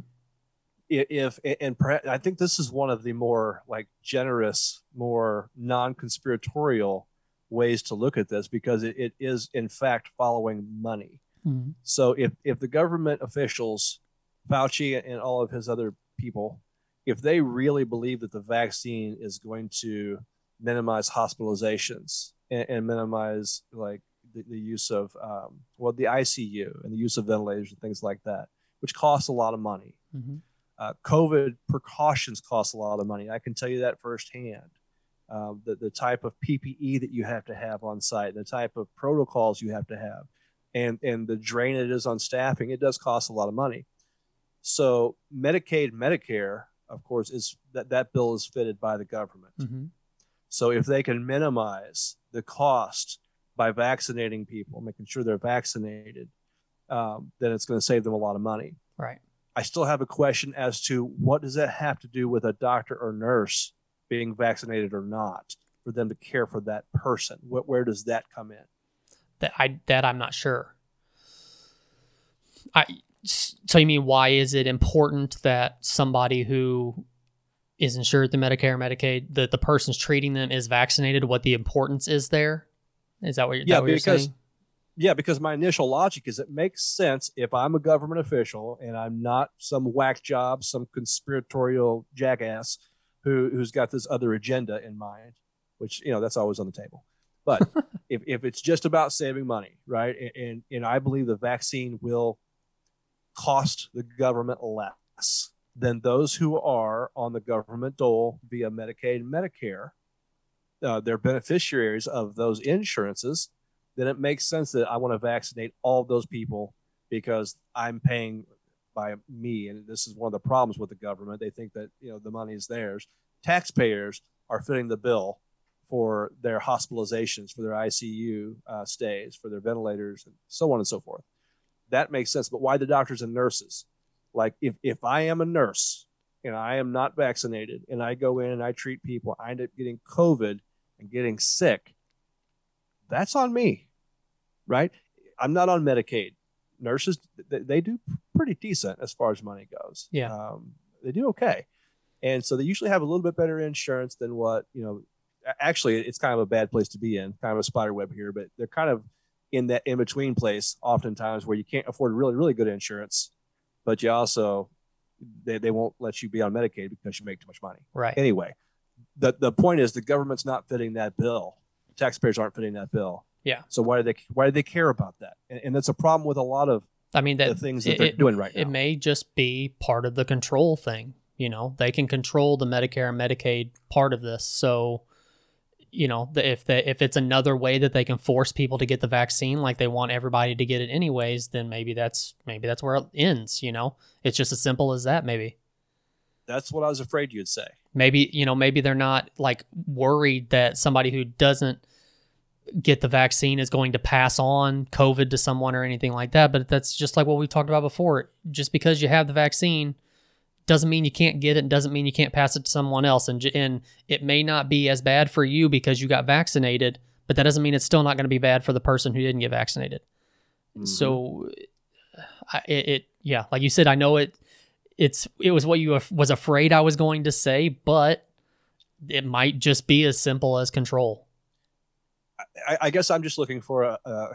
If and perhaps, I think this is one of the more like generous, more non-conspiratorial ways to look at this because it, it is in fact following money. Mm-hmm. So if if the government officials, Fauci and all of his other people, if they really believe that the vaccine is going to minimize hospitalizations and, and minimize like the, the use of um, well the ICU and the use of ventilators and things like that, which costs a lot of money. Mm-hmm. Uh, COVID precautions cost a lot of money. I can tell you that firsthand. Um, the, the type of PPE that you have to have on site, the type of protocols you have to have, and, and the drain it is on staffing, it does cost a lot of money. So Medicaid, Medicare, of course, is that that bill is fitted by the government. Mm-hmm. So if they can minimize the cost by vaccinating people, making sure they're vaccinated, um, then it's going to save them a lot of money. Right. I still have a question as to what does that have to do with a doctor or nurse being vaccinated or not for them to care for that person? What, where does that come in? That I that I'm not sure. I so you mean why is it important that somebody who is insured through Medicare or Medicaid that the person's treating them is vaccinated? What the importance is there? Is that what you're, Yeah, what you're because- saying? Yeah, because my initial logic is it makes sense if I'm a government official and I'm not some whack job, some conspiratorial jackass who who's got this other agenda in mind, which you know that's always on the table. But <laughs> if, if it's just about saving money, right, and, and and I believe the vaccine will cost the government less than those who are on the government dole via Medicaid and Medicare, uh, they're beneficiaries of those insurances then it makes sense that I want to vaccinate all those people because I'm paying by me. And this is one of the problems with the government. They think that, you know, the money is theirs. Taxpayers are fitting the bill for their hospitalizations, for their ICU uh, stays, for their ventilators, and so on and so forth. That makes sense. But why the doctors and nurses? Like, if, if I am a nurse and I am not vaccinated and I go in and I treat people, I end up getting COVID and getting sick, that's on me, right? I'm not on Medicaid. Nurses, they, they do pretty decent as far as money goes. Yeah. Um, they do okay. And so they usually have a little bit better insurance than what, you know, actually it's kind of a bad place to be in, kind of a spider web here, but they're kind of in that in between place oftentimes where you can't afford really, really good insurance, but you also, they, they won't let you be on Medicaid because you make too much money Right. anyway the the point is the government's not fitting that bill taxpayers aren't fitting that bill Yeah. so why do they why do they care about that and, and that's a problem with a lot of I mean that the things that it- they're doing right now. It may just be part of the control thing. You know, they can control the Medicare and Medicaid part of this. So, you know, the, if they, if it's another way that they can force people to get the vaccine, like they want everybody to get it anyways, then maybe that's maybe that's where it ends. You know, it's just as simple as that. Maybe, that's what i was afraid you'd say maybe you know, maybe they're not like worried that somebody who doesn't get the vaccine is going to pass on COVID to someone or anything like that. But that's just like what we talked about before. Just because you have the vaccine doesn't mean you can't get it. Doesn't mean you can't pass it to someone else. And and it may not be as bad for you because you got vaccinated, but that doesn't mean it's still not going to be bad for the person who didn't get vaccinated. Mm-hmm. So, I, it, it yeah, like you said, I know it. It's it was what you was afraid I was going to say, but it might just be as simple as control. I, I guess I'm just looking for a. a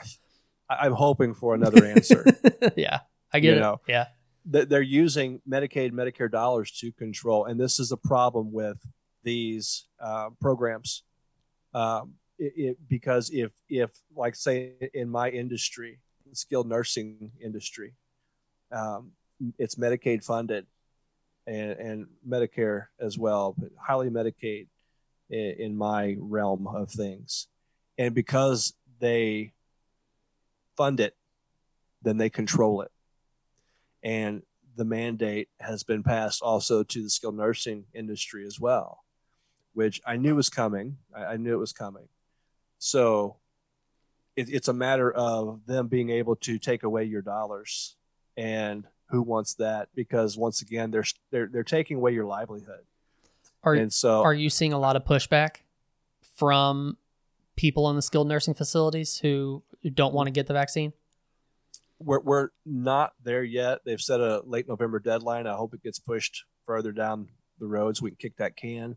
I'm hoping for another answer. <laughs> yeah, I get You it. know. Yeah, they're using Medicaid, Medicare dollars to control, and this is a problem with these uh, programs. Um, it, it, because if if like say in my industry, skilled nursing industry, um, it's Medicaid funded, and, and Medicare as well, but highly Medicaid in, in my realm of things, and because they fund it, then they control it and the mandate has been passed also to the skilled nursing industry as well, which I knew was coming. I, I knew it was coming. So it, it's a matter of them being able to take away your dollars, and who wants that? Because once again, they're they're they're taking away your livelihood, are and so are you seeing a lot of pushback from people in the skilled nursing facilities who don't want to get the vaccine? we're, we're not there yet. They've set a late November deadline. I hope it gets pushed further down the road so we can kick that can.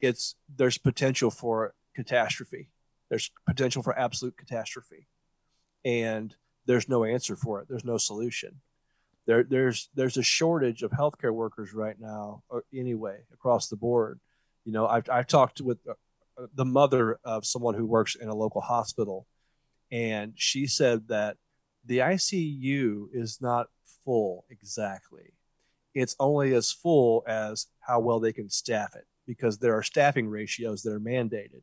It's there's potential for catastrophe. There's potential for absolute catastrophe, and there's no answer for it. There's no solution. There, there's there's a shortage of healthcare workers right now, or anyway, across the board. You know, I've I've talked with uh, the mother of someone who works in a local hospital, and she said that the ICU is not full exactly. It's only as full as how well they can staff it because there are staffing ratios that are mandated.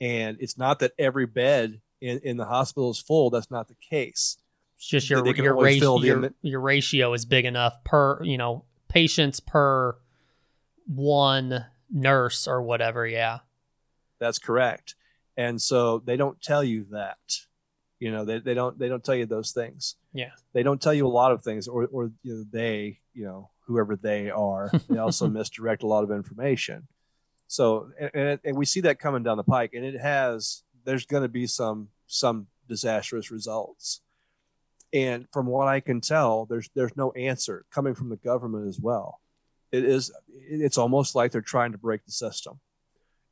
And it's not that every bed in, in the hospital is full. That's not the case. It's just your your, ratio, your, your ratio is big enough per you know patients per one nurse or whatever. Yeah, That's correct. And so they don't tell you that. You know, they, they don't they don't tell you those things. Yeah. They don't tell you a lot of things or or you know, they, you know, whoever they are, <laughs> they also misdirect a lot of information. So and, and, and we see that coming down the pike and it has there's going to be some some disastrous results. And from what I can tell, there's there's no answer coming from the government as well. It is it's almost like they're trying to break the system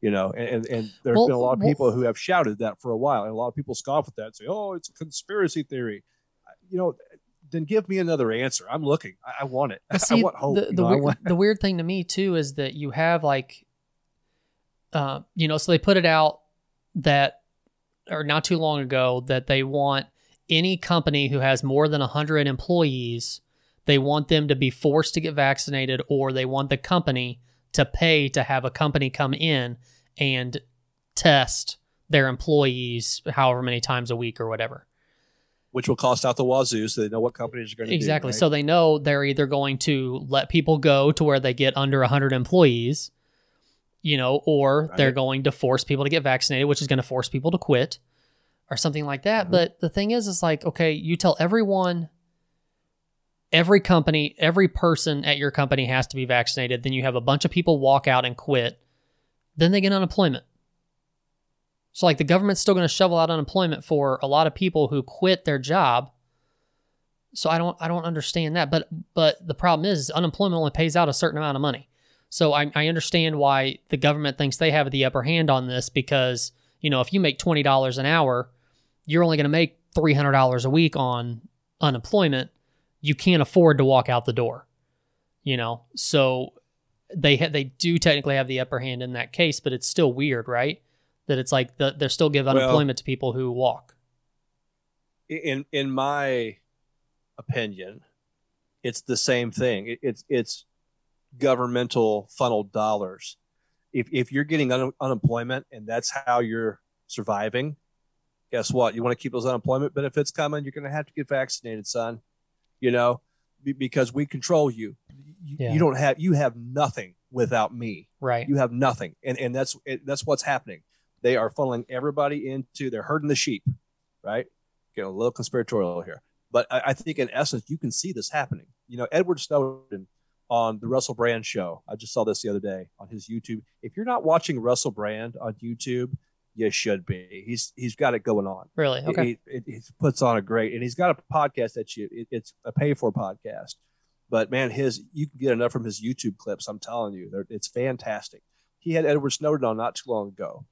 you know and and there's Well, been a lot of well- people who have shouted that for a while and a lot of people scoff at that and say oh it's a conspiracy theory. You know then give me another answer. I'm looking. I, I want it. But <laughs> i want hope the the, know, weird, want- the weird thing to me too is that you have like, uh, you know, so they put it out that, or not too long ago, that they want any company who has more than hundred employees, they want them to be forced to get vaccinated, or they want the company to pay to have a company come in and test their employees however many times a week or whatever. which will cost out the wazoo so they know what companies are going to Exactly. do, right? So they know they're either going to let people go to where they get under 100 employees, you know, or they're going to force people to get vaccinated, which is going to force people to quit or something like that. Mhm. But the thing is, is like, okay, you tell everyone, every company, every person at your company has to be vaccinated. Then you have a bunch of people walk out and quit. Then they get unemployment. So like the government's still going to shovel out unemployment for a lot of people who quit their job. So I don't I don't understand that. But but the problem is, is unemployment only pays out a certain amount of money. So I, I understand why the government thinks they have the upper hand on this because you know if you make twenty dollars an hour, you're only going to make three hundred dollars a week on unemployment. You can't afford to walk out the door. You know, so they ha- they do technically have the upper hand in that case, but it's still weird, right? That it's like the, they're still give Well- unemployment to people who walk. in in my opinion, it's the same thing. It, it's it's governmental funneled dollars. If if you're getting un, unemployment and that's how you're surviving, guess what? You want to keep those unemployment benefits coming. You're going to have to get vaccinated, son. You know, because we control you. You, Yeah. you don't have you have nothing without me Right. you have nothing and and that's it, that's what's happening they are funneling everybody into they're herding the sheep right getting a little conspiratorial here but I, I think in essence you can see this happening you know edward snowden on the Russell Brand show. I just saw this the other day on his YouTube. If you're not watching Russell Brand on YouTube, you should be. He's he's got it going on. Really? Okay. He, he, he puts on a great, and he's got a podcast that you. It, it's a pay for podcast, but man, his you can get enough from his YouTube clips. I'm telling you, They're, it's fantastic. He had Edward Snowden on not too long ago,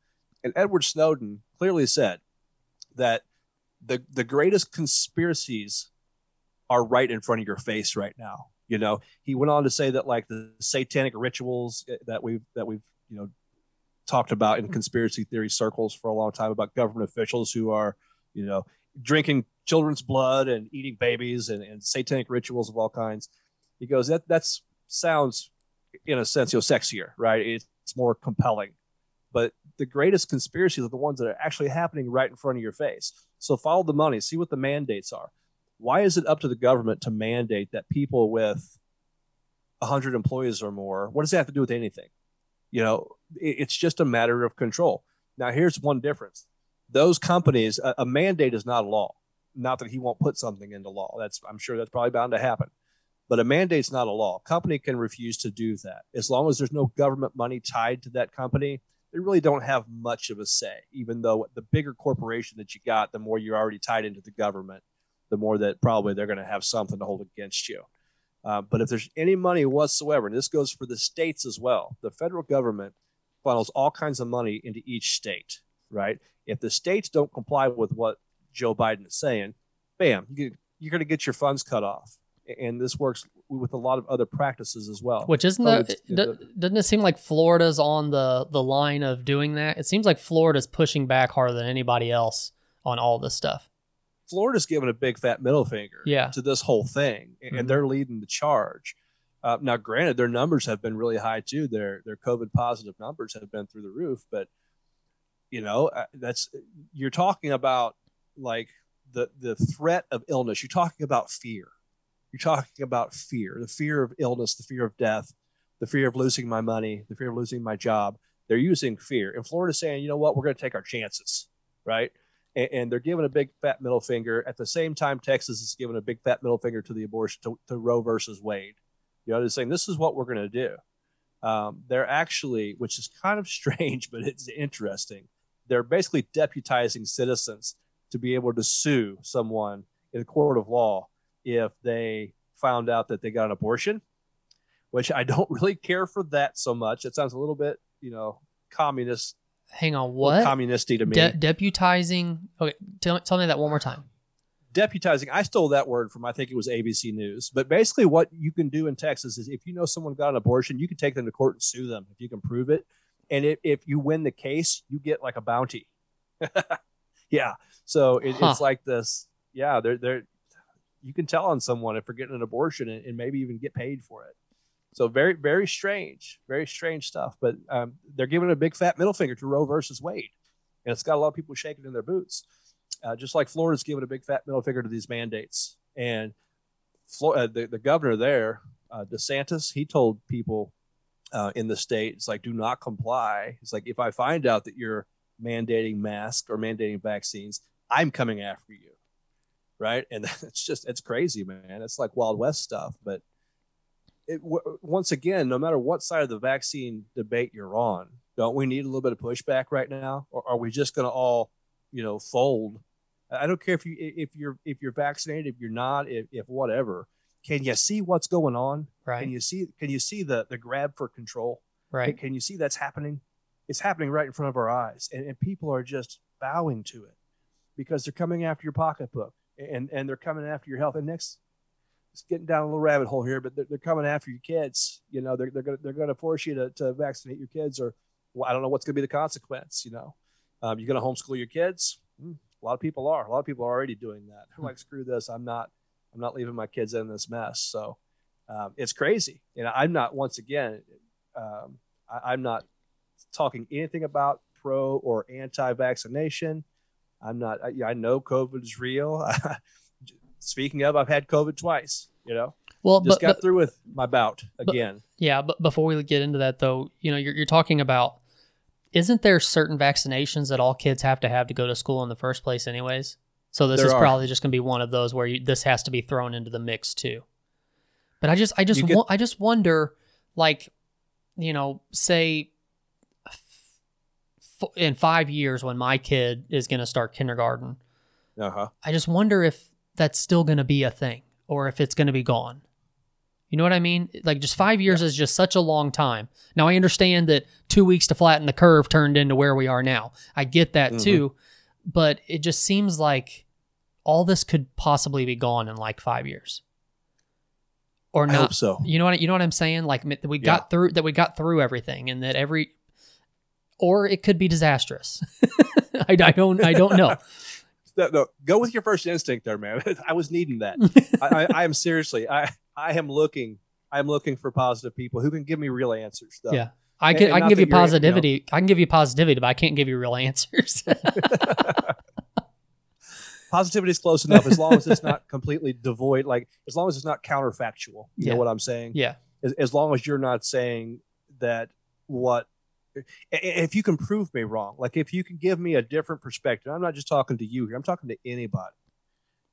and Edward Snowden clearly said that the the greatest conspiracies are right in front of your face right now. You know, he went on to say that like the satanic rituals eh, that we've that we've you know talked about in conspiracy theory circles for a long time about government officials who are, you know, drinking children's blood and eating babies and, and satanic rituals of all kinds. He goes, that that's sounds in a sense, you know, sexier, right? It's, it's more compelling. But the greatest conspiracies are the ones that are actually happening right in front of your face. So follow the money, see what the mandates are. Why is it up to the government to mandate that people with 100 employees or more, what does that have to do with anything? You know, it's just a matter of control. Now, here's one difference: those companies, a, a mandate is not a law. Not that he won't put something into law. That's I'm sure that's probably bound to happen. But a mandate's not a law. A company can refuse to do that as long as there's no government money tied to that company. They really don't have much of a say. Even though the bigger corporation that you got, the more you're already tied into the government, the more that probably they're going to have something to hold against you. Uh, but if there's any money whatsoever, and this goes for the states as well, the federal government funnels all kinds of money into each state, right? If the states don't comply with what Joe Biden is saying, bam, you, you're going to get your funds cut off. And this works with a lot of other practices as well. Which isn't the, doesn't it seem like Florida's on the the line of doing that? It seems like Florida's pushing back harder than anybody else on all this stuff. Florida's giving a big fat middle finger yeah. to this whole thing, and mm-hmm. they're leading the charge. Uh, now, granted, their numbers have been really high too. Their their COVID positive numbers have been through the roof, but you know uh, that's you're talking about like the the threat of illness. You're talking about fear. You're talking about fear, the fear of illness, the fear of death, the fear of losing my money, the fear of losing my job. They're using fear, and Florida's saying, you know what, we're going to take our chances, right? And, and, they're giving a big fat middle finger. At the same time, Texas is giving a big fat middle finger to the abortion to, to Roe versus Wade. You know, they're saying this is what we're going to do. Um, they're actually, which is kind of <laughs> strange, but it's interesting. They're basically deputizing citizens to be able to sue someone in a court of law if they found out that they got an abortion, which I don't <laughs> really care for that so much. It sounds a little bit, you know, communist hang on, what? Communisty to me. De- deputizing. Okay, tell, tell me that one more time. Deputizing. I stole that word from I think it was ABC News. But basically, what you can do in Texas is if you know someone got an abortion, you can take them to court and sue them if you can prove it. And if, if you win the case, you get like a bounty. <laughs> yeah. So it, huh. it's like this. Yeah, they're they're. You can tell on someone if they're getting an abortion and, and maybe even get paid for it. So very, very strange, very strange stuff. But um, they're giving a big fat middle finger to Roe versus Wade, and it's got a lot of people shaking in their boots. Uh, just like Florida's giving a big fat middle finger to these mandates, and Florida, uh, the, the governor there, uh, DeSantis, he told people uh, in the state, it's like, do not comply. It's like if I find out that you're mandating masks or mandating vaccines, I'm coming after you, right? And <laughs> it's just it's crazy, man. It's like Wild West stuff, but it, w- once again, no matter what side of the vaccine debate you're on, don't we need a little bit of pushback right now, or are we just going to all, you know, fold? I don't care if you if you're if you're vaccinated, if you're not, if, if whatever. Can you see what's going on? Right. Can you see Can you see the the grab for control? Right. Can, can you see that's happening? It's happening right in front of our eyes, and, and people are just bowing to it because they're coming after your pocketbook and and they're coming after your health. And next it's getting down a little rabbit hole here, but they're, they're coming after your kids. You know, they're they're gonna they're gonna force you to, to vaccinate your kids, or well, I don't know what's gonna be the consequence. You know, um, you're gonna homeschool your kids. Mm, a lot of people are. A lot of people are already doing that. They're like, screw this. I'm not. I'm not leaving my kids in this mess. So um, it's crazy. You know, I'm not. Once again, um, I, I'm not talking anything about pro or anti-vaccination. I'm not. I, I know COVID is real. <laughs> speaking of, I've had COVID twice. You know, well, just but, got but, through with my bout again. But, yeah, but before we get into that, though, you know, you're, you're talking about isn't there certain vaccinations that all kids have to have to go to school in the first place, anyways? So this there is are. probably just going to be one of those where you, this has to be thrown into the mix too. But I just I just get- wa- I just wonder like you know, say f- in 5 years when my kid is going to start kindergarten, Uh huh. I just wonder if that's still going to be a thing or if it's going to be gone. You know what I mean? Like just 5 years is just such a long time. Now I understand that 2 weeks to flatten the curve turned into where we are now. I get that Mhm. too, but it just seems like all this could possibly be gone in like 5 years. Or I not hope so. you know what you know what I'm saying? Like we Yeah. got through that we got through everything, and that every, or it could be disastrous. <laughs> I, I don't I don't know. <laughs> No, no, go with your first instinct there, man. <laughs> I was needing that. I, I, I am seriously. I I am looking. I am looking for positive people who can give me real answers. Though. Yeah. I can and I can give you you're, you know- positivity. I can give you positivity, but I can't give you real answers. <laughs> <laughs> Positivity is close enough as long as it's not completely devoid. Like as long as it's not counterfactual. You Yeah. know what I'm saying? yeah. As, as long as you're not saying that what. If you can prove me wrong, like if you can give me a different perspective, I'm not just talking to you here. I'm talking to anybody.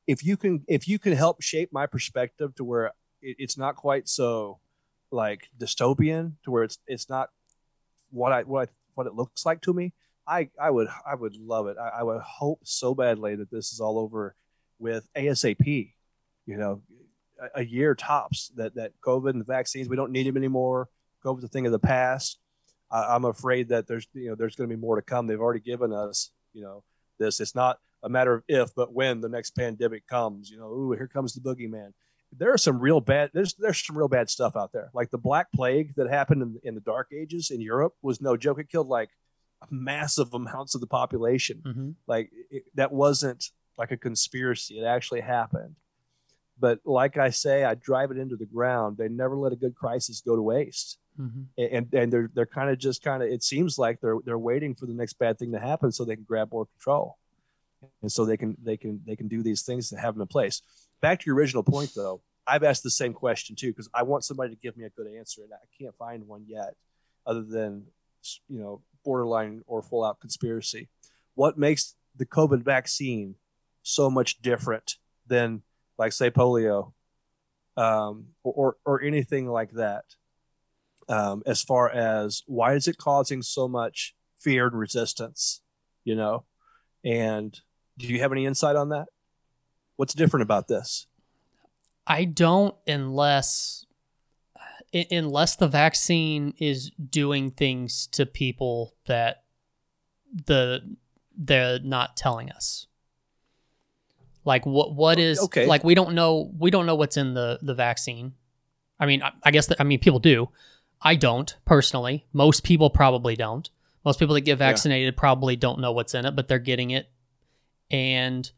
If you can, if you can help shape my perspective to where it, it's not quite so like dystopian, to where it's it's not what I what I what it looks like to me, I I would I would love it. I, I would hope so badly that this is all over with ASAP. You know, a, a year tops. That that COVID and the vaccines, we don't need them anymore. COVID's a thing of the past. I, I'm afraid that there's you know there's going to be more to come. They've already given us you know this. It's not a matter of if, but when the next pandemic comes. You know, ooh, here comes the boogeyman. There are some real bad. There's there's some real bad stuff out there. Like the Black Plague that happened in, in the Dark Ages in Europe was no joke. It killed like massive amounts of the population. hmm Like it, that wasn't like a conspiracy. It actually happened. But like I say, I drive it into the ground. They never let a good crisis go to waste hmm and and they're they're kind of just kind of it seems like they're they're waiting for the next bad thing to happen so they can grab more control. And so they can they can they can do these things to have them in place. Back to your original point though i've asked the same question too because i want somebody to give me a good answer and i can't find one yet other than you know borderline or full out conspiracy. What makes the covid vaccine so much different than like say polio um, or or anything like that um, as far as why is it causing so much fear and resistance you know and do you have any insight on that what's different about this I don't unless unless the vaccine is doing things to people that the they're not telling us. Like what what is Okay. like we don't know we don't know what's in the the vaccine. I mean I, I guess that, I mean people do. I don't personally. Most people probably don't. Most people that get Yeah. vaccinated probably don't know what's in it, but they're getting it. And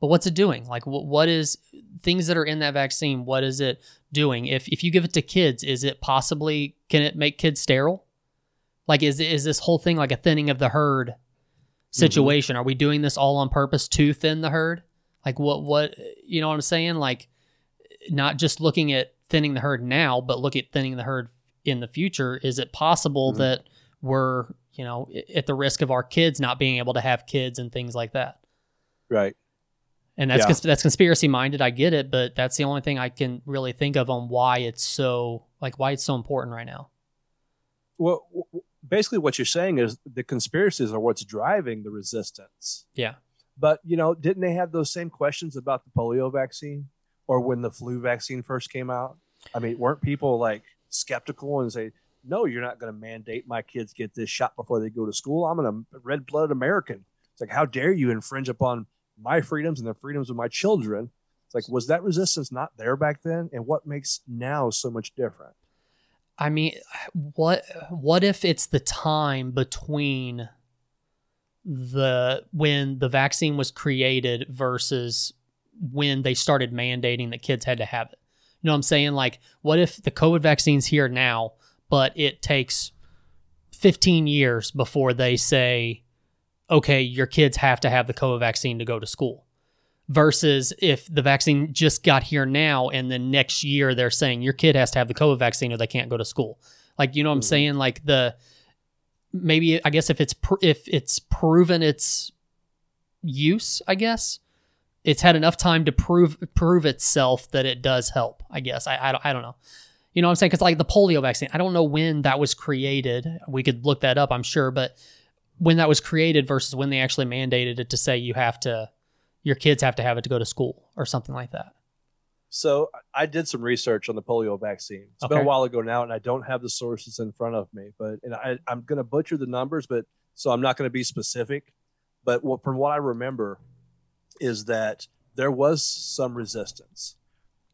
but what's it doing? Like what what is things that are in that vaccine? What is it doing? If if you give it to kids, is it possibly can it make kids sterile? Like is is this whole thing like a thinning of the herd mm-hmm. situation? Are we doing this all on purpose to thin the herd? Like what what you know what I'm saying? Like not just looking at thinning the herd now, but look at thinning the herd in the future. Is it possible Mhm. that we're you know at the risk of our kids not being able to have kids and things like that? right And that's Yeah. cons- that's conspiracy minded. I get it, but that's the only thing I can really think of on why it's so like why it's so important right now. well basically what you're saying is the conspiracies are what's driving the resistance Yeah. but you know didn't they have those same questions about the polio vaccine or when the flu vaccine first came out i mean weren't people like skeptical and say no you're not going to mandate my kids get this shot before they go to school. I'm a red-blooded american. It's like how dare you infringe upon my freedoms and the freedoms of my children? It's like was that resistance not there back then? And what makes now so much different? I mean, what what if it's the time between the when the vaccine was created versus when they started mandating that kids had to have it? You know what I'm saying? Like, what if the COVID vaccine's here now, but it takes 15 years before they say, okay, your kids have to have the COVID vaccine to go to school? Versus if the vaccine just got here now and then next year they're saying your kid has to have the COVID vaccine or they can't go to school. Like, you know what I'm Mhm. saying? Like the maybe I guess if it's pr- if it's proven its use, I guess it's had enough time to prove prove itself that it does help. I guess I I don't, I don't know. You know what I'm saying? Because like the polio vaccine, I don't know when that was created. We could look that up, I'm sure, but when that was created versus when they actually mandated it to say you have to, your kids have to have it to go to school or something like that. So I did some research on the polio vaccine. It's been a while ago now, and I don't have the sources in front of me. But and I, I'm going to butcher the numbers, but so I'm not going to be specific. But what, from what I remember, is that there was some resistance,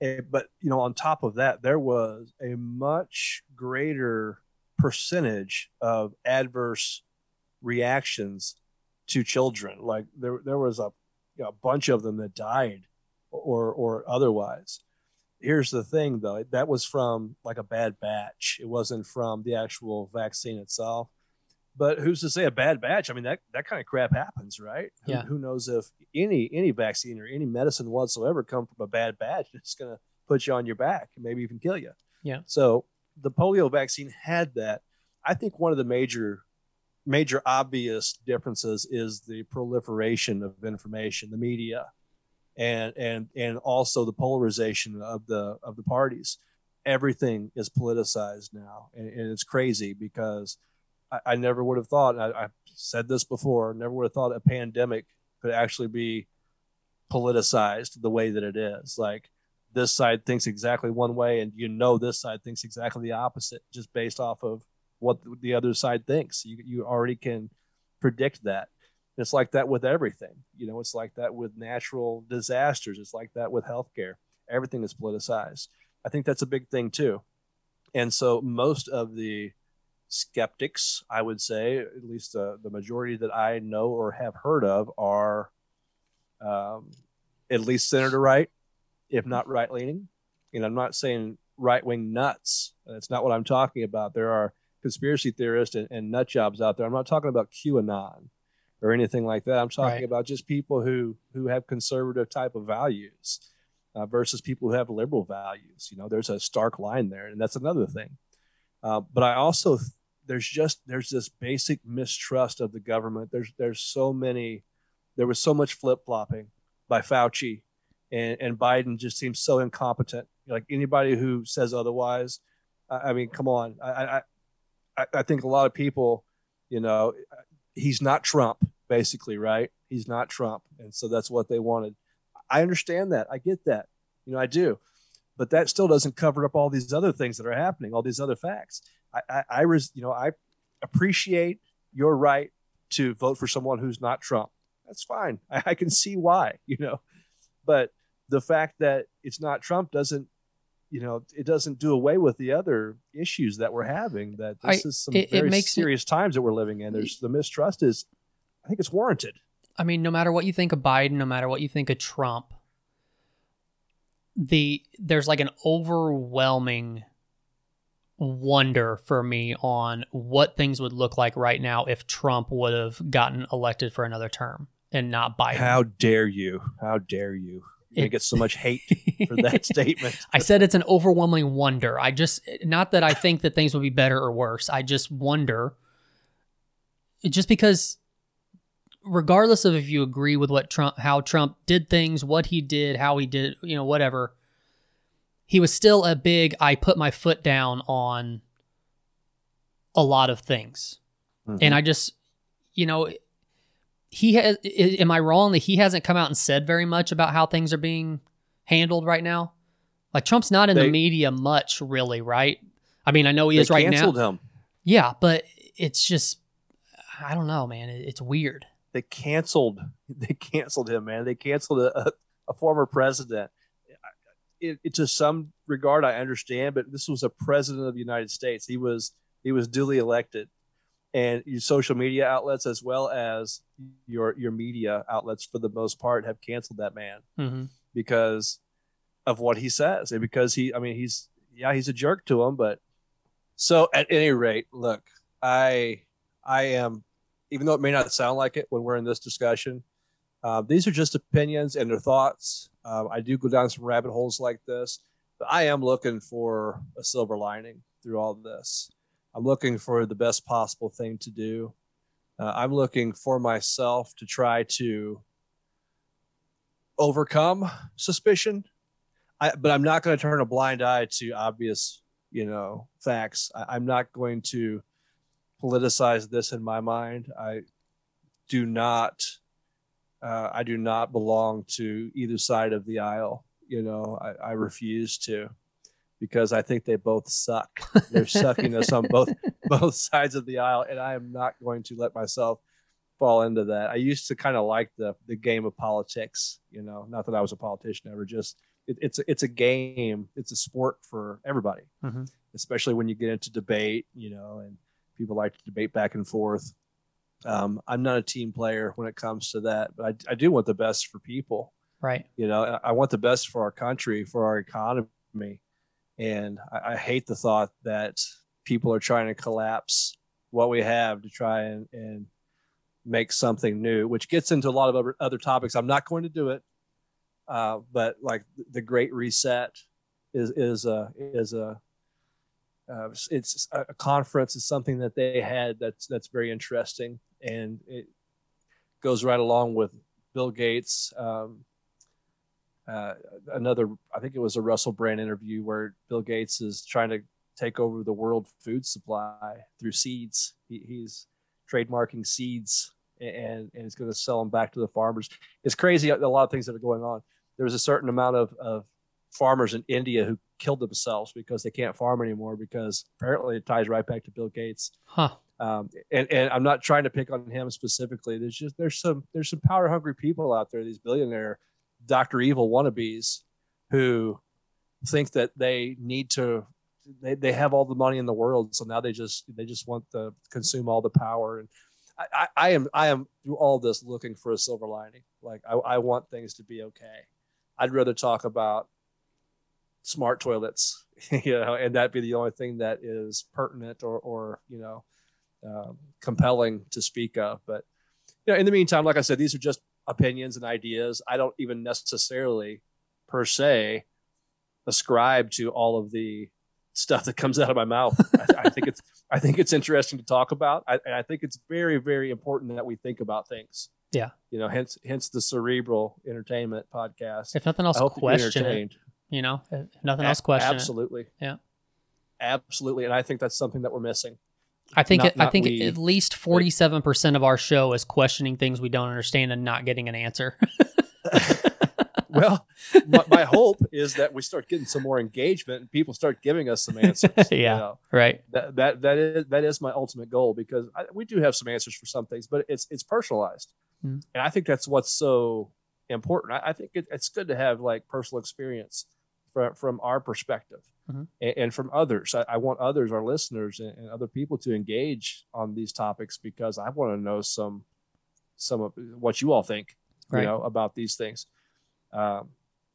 Eh, but you know, on top of that, there was a much greater percentage of adverse reactions to children. Like there, there was a, a bunch of them that died or or otherwise. Here's the thing though, that was from like a bad batch. It wasn't from the actual vaccine itself. But who's to say a bad batch? I mean that that kind of crap happens, right? Who- Yeah. Who, knows if any any vaccine or any medicine whatsoever come from a bad batch, it's going to put you on your back and maybe even kill you. Yeah. So the polio vaccine had that. I think one of the major major obvious differences is the proliferation of information, the media, and and and also the polarization of the of the parties. Everything is politicized now, and, and it's crazy because I, I never would have thought. I, I've said this before. Never would have thought a pandemic could actually be politicized the way that it is. Like this side thinks exactly one way, and you know this side thinks exactly the opposite, just based off of what the other side thinks. You you already can predict that. It's like that with everything. You know, it's like that with natural disasters. It's like that with healthcare. Everything is politicized. I think that's a big thing too. And so most of the skeptics, I would say, at least uh, the majority that I know or have heard of, are um, at least center right, if not right leaning. And I'm not saying right wing nuts. That's not what I'm talking about. There are conspiracy theorists and, and nut jobs out there. I'm not talking about QAnon or anything like that. I'm talking Right. about just people who who have conservative type of values uh, versus people who have liberal values. You know, there's a stark line there, and that's another thing. Uh, but I also there's just there's this basic mistrust of the government. There's there's so many there was so much flip flopping by Fauci, and and Biden just seems so incompetent. Like anybody who says otherwise, I, I mean, come on. I, I I I think a lot of people, you know, he's not Trump, basically, right? He's not Trump, and so that's what they wanted. I understand that. I get that. You know, I do. But that still doesn't cover up all these other things that are happening, all these other facts. I, I, I res, you know, I appreciate your right to vote for someone who's not Trump. That's fine. <laughs> I, I can see why, you know, but the fact that it's not Trump doesn't, you know, it doesn't do away with the other issues that we're having. That this I- is some it- it very me- serious times that we're living in. There's the mistrust is, I think it's warranted. I mean, no matter what you think of Biden, no matter what you think of Trump, the there's like an overwhelming wonder for me on what things would look like right now if Trump would have gotten elected for another term and not Biden. How dare you? How dare you? You're It- get so much hate for that <laughs> statement. I said it's an overwhelming wonder. I just not that I think that things would be better or worse. I just wonder just because regardless of if you agree with what Trump how Trump did things, what he did, how he did, you know, whatever, he was still a big I put my foot down on a lot of things. Mm-hmm. And I just you know he has am I wrong that he hasn't come out and said very much about how things are being handled right now? Like Trump's not in They- the media much really, right? I mean, I know he is right now. him. Yeah, but it's just I don't know, man. It's weird. They canceled. <laughs> They canceled him, man. They canceled a, a, a former president. It, it, to some regard, I understand, but this was a president of the United States. He was he was duly elected, and your social media outlets as well as your your media outlets, for the most part, have canceled that man Mm-hmm. because of what he says and because he i mean he's yeah he's a jerk to him but so at any rate look i i am even though it may not sound like it when we're in this discussion uh, these are just opinions and their thoughts um, i do go down some rabbit holes like this but i am looking for a silver lining through all this i'm looking for the best possible thing to do uh, i'm looking for myself to try to overcome suspicion. I, but I'm not going to turn a blind eye to obvious, you know, facts. I, I'm not going to politicize this in my mind. I do not, uh, I do not belong to either side of the aisle. You know, I, I refuse to because I think they both suck. They're sucking us on both <laughs> both sides of the aisle, and I am not going to let myself fall into that. I used to kind of like the the game of politics. You know, not that I was a politician ever. Just it, it's it's a game. It's a sport for everybody, mm-hmm. especially when you get into debate. You know, and people like to debate back and forth. Um, I'm not a team player when it comes to that, but I, I do want the best for people. Right. You know, I want the best for our country, for our economy, and I, I hate the thought that people are trying to collapse what we have to try and, and make something new, which gets into a lot of other, other topics. I'm not going to do it, uh, but like the Great Reset is is a is a uh, it's a conference is something that they had that's that's very interesting and it goes right along with Bill Gates. Um, uh, another, I think it was a Russell Brand interview where Bill Gates is trying to take over the world food supply through seeds. He, he's trademarking seeds and, and he's going to sell them back to the farmers. It's crazy a lot of things that are going on. There's a certain amount of, of farmers in India who killed themselves because they can't farm anymore because apparently it ties right back to Bill Gates. Huh. Um, and, and I'm not trying to pick on him specifically. There's just there's some there's some power hungry people out there, these billionaire Dr. Evil wannabes who think that they need to they, they have all the money in the world. So now they just they just want to consume all the power. And I, I, I am I am through all this looking for a silver lining. Like I, I want things to be okay. I'd rather talk about smart toilets, <laughs> you know, and that be the only thing that is pertinent or, or you know, um, compelling to speak of. But you know, in the meantime, like I said, these are just opinions and ideas. I don't even necessarily, per se, ascribe to all of the stuff that comes out of my mouth. I, I, <laughs> think it's I think it's interesting to talk about. I, I think it's very very important that we think about things. Yeah, you know, hence hence the cerebral entertainment podcast. If nothing else, question it. You know, if nothing else, question absolutely. It. Yeah, absolutely, and I think that's something that we're missing. I think not, it, I think we, at least forty seven percent of our show is questioning things we don't understand and not getting an answer. <laughs> well, my, my, hope is that we start getting some more engagement and people start giving us some answers. <laughs> yeah, you know? right. That that that is that is my ultimate goal because I, we do have some answers for some things, but it's it's personalized, mm. and I think that's what's so important. I, I think it, it's good to have like personal experience from from our perspective mm-hmm. and, and, from others. I, I, want others, our listeners, and, and, other people to engage on these topics because I want to know some some of what you all think, right. you know, about these things. Um,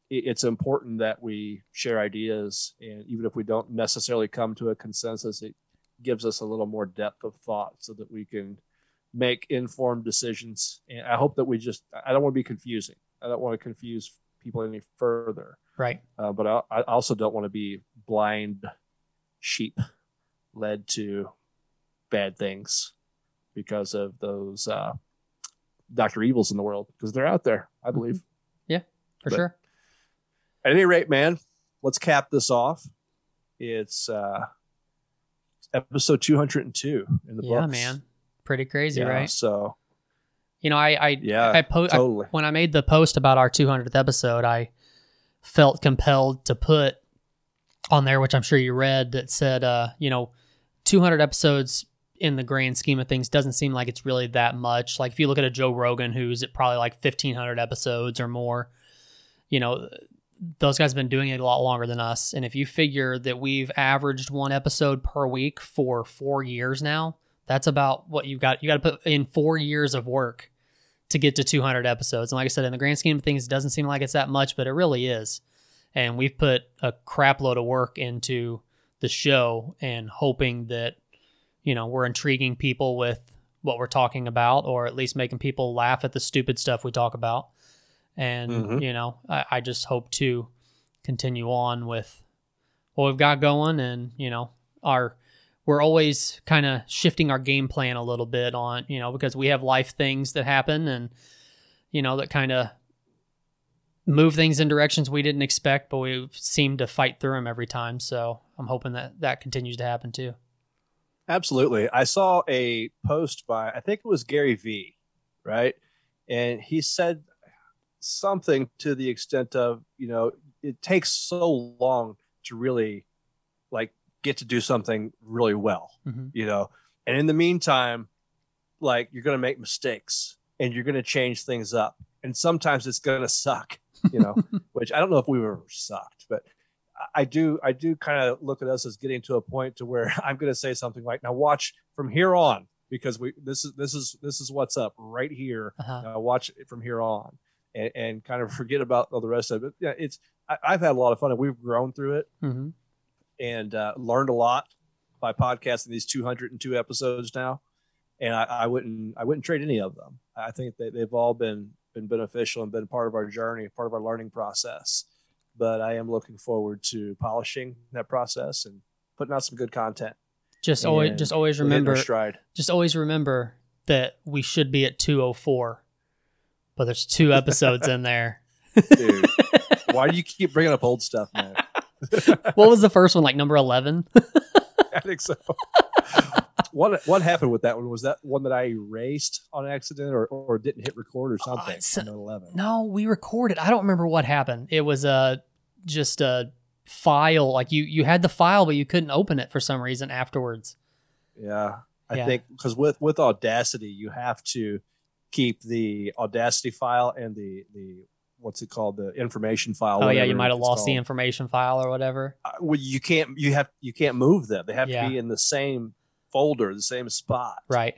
it, it's important that we share ideas, and even if we don't necessarily come to a consensus, it gives us a little more depth of thought so that we can make informed decisions. And I hope that we just, I don't want to be confusing. I don't want to confuse people any further. Right. Uh, but I, I, also don't want to be blind sheep led to bad things because of those uh, Dr. Evils in the world because they're out there, I mm-hmm. believe. Yeah, for but sure. At any rate, man, let's cap this off. It's uh, episode 202 in the book. yeah, books. man. Pretty crazy, yeah, right? So, you know, I, I, yeah, I, po- totally. I, when I made the post about our 200th episode, I felt compelled to put on there, which I'm sure you read, that said, uh, you know, 200 episodes in the grand scheme of things doesn't seem like it's really that much. Like if you look at a Joe Rogan who's at probably like 1500 episodes or more, you know, those guys have been doing it a lot longer than us. And if you figure that we've averaged one episode per week for four years now, that's about what you've got. You got to put in four years of work to get to 200 episodes. And like I said, in the grand scheme of things, it doesn't seem like it's that much, but it really is. And we've put a crap load of work into the show and hoping that, you know, we're intriguing people with what we're talking about, or at least making people laugh at the stupid stuff we talk about. And, mm-hmm. you know, I, I just hope to continue on with what we've got going and, you know, our we're always kind of shifting our game plan a little bit on, you know, because we have life things that happen and, you know, that kind of move things in directions we didn't expect, but we seem to fight through them every time. So I'm hoping that that continues to happen too. Absolutely. I saw a post by, I think it was Gary Vee, right? And he said something to the extent of, you know, it takes so long to really like get to do something really well, Mhm. you know? And in the meantime, like you're going to make mistakes and you're going to change things up. And sometimes it's going to suck, you know, <laughs> which I don't know if we've ever sucked, but I- do, I do kind of look at us as getting to a point to where <laughs> I'm going to say something like, now watch from here on, because we, this is, this is, this is what's up right here. Uh-huh. Now watch it from here on and, and kind of forget about all the rest of it. Yeah. It's, I, I've had a lot of fun and we've grown through it hmm and uh, learned a lot by podcasting these 202 episodes now. And I, I wouldn't, I wouldn't trade any of them. I think that they've all been been beneficial and been part of our journey, part of our learning process. But I am looking forward to polishing that process and putting out some good content. Just always, just always We're hitting our remember, stride. just always remember that we should be at 204, but there's two episodes in there. <laughs> Dude, why do you keep bringing up old stuff, man? <laughs> What was the first one? Like number 11? <laughs> I think so. what what happened with that one? Was that one that I erased on accident, or, or didn't hit record, or uh, something? it's- on eleven. No, we recorded. I don't remember what happened. It was a just a file. Like you, you had the file, but you couldn't open it for some reason afterwards. Yeah, I Yeah. think because with with Audacity, you have to keep the Audacity file and the the what's it called the information file. oh yeah, you might have lost the information file or whatever. Uh, well, you can't you have you can't move them. They have Yeah. to be in the same folder, the same spot. Right.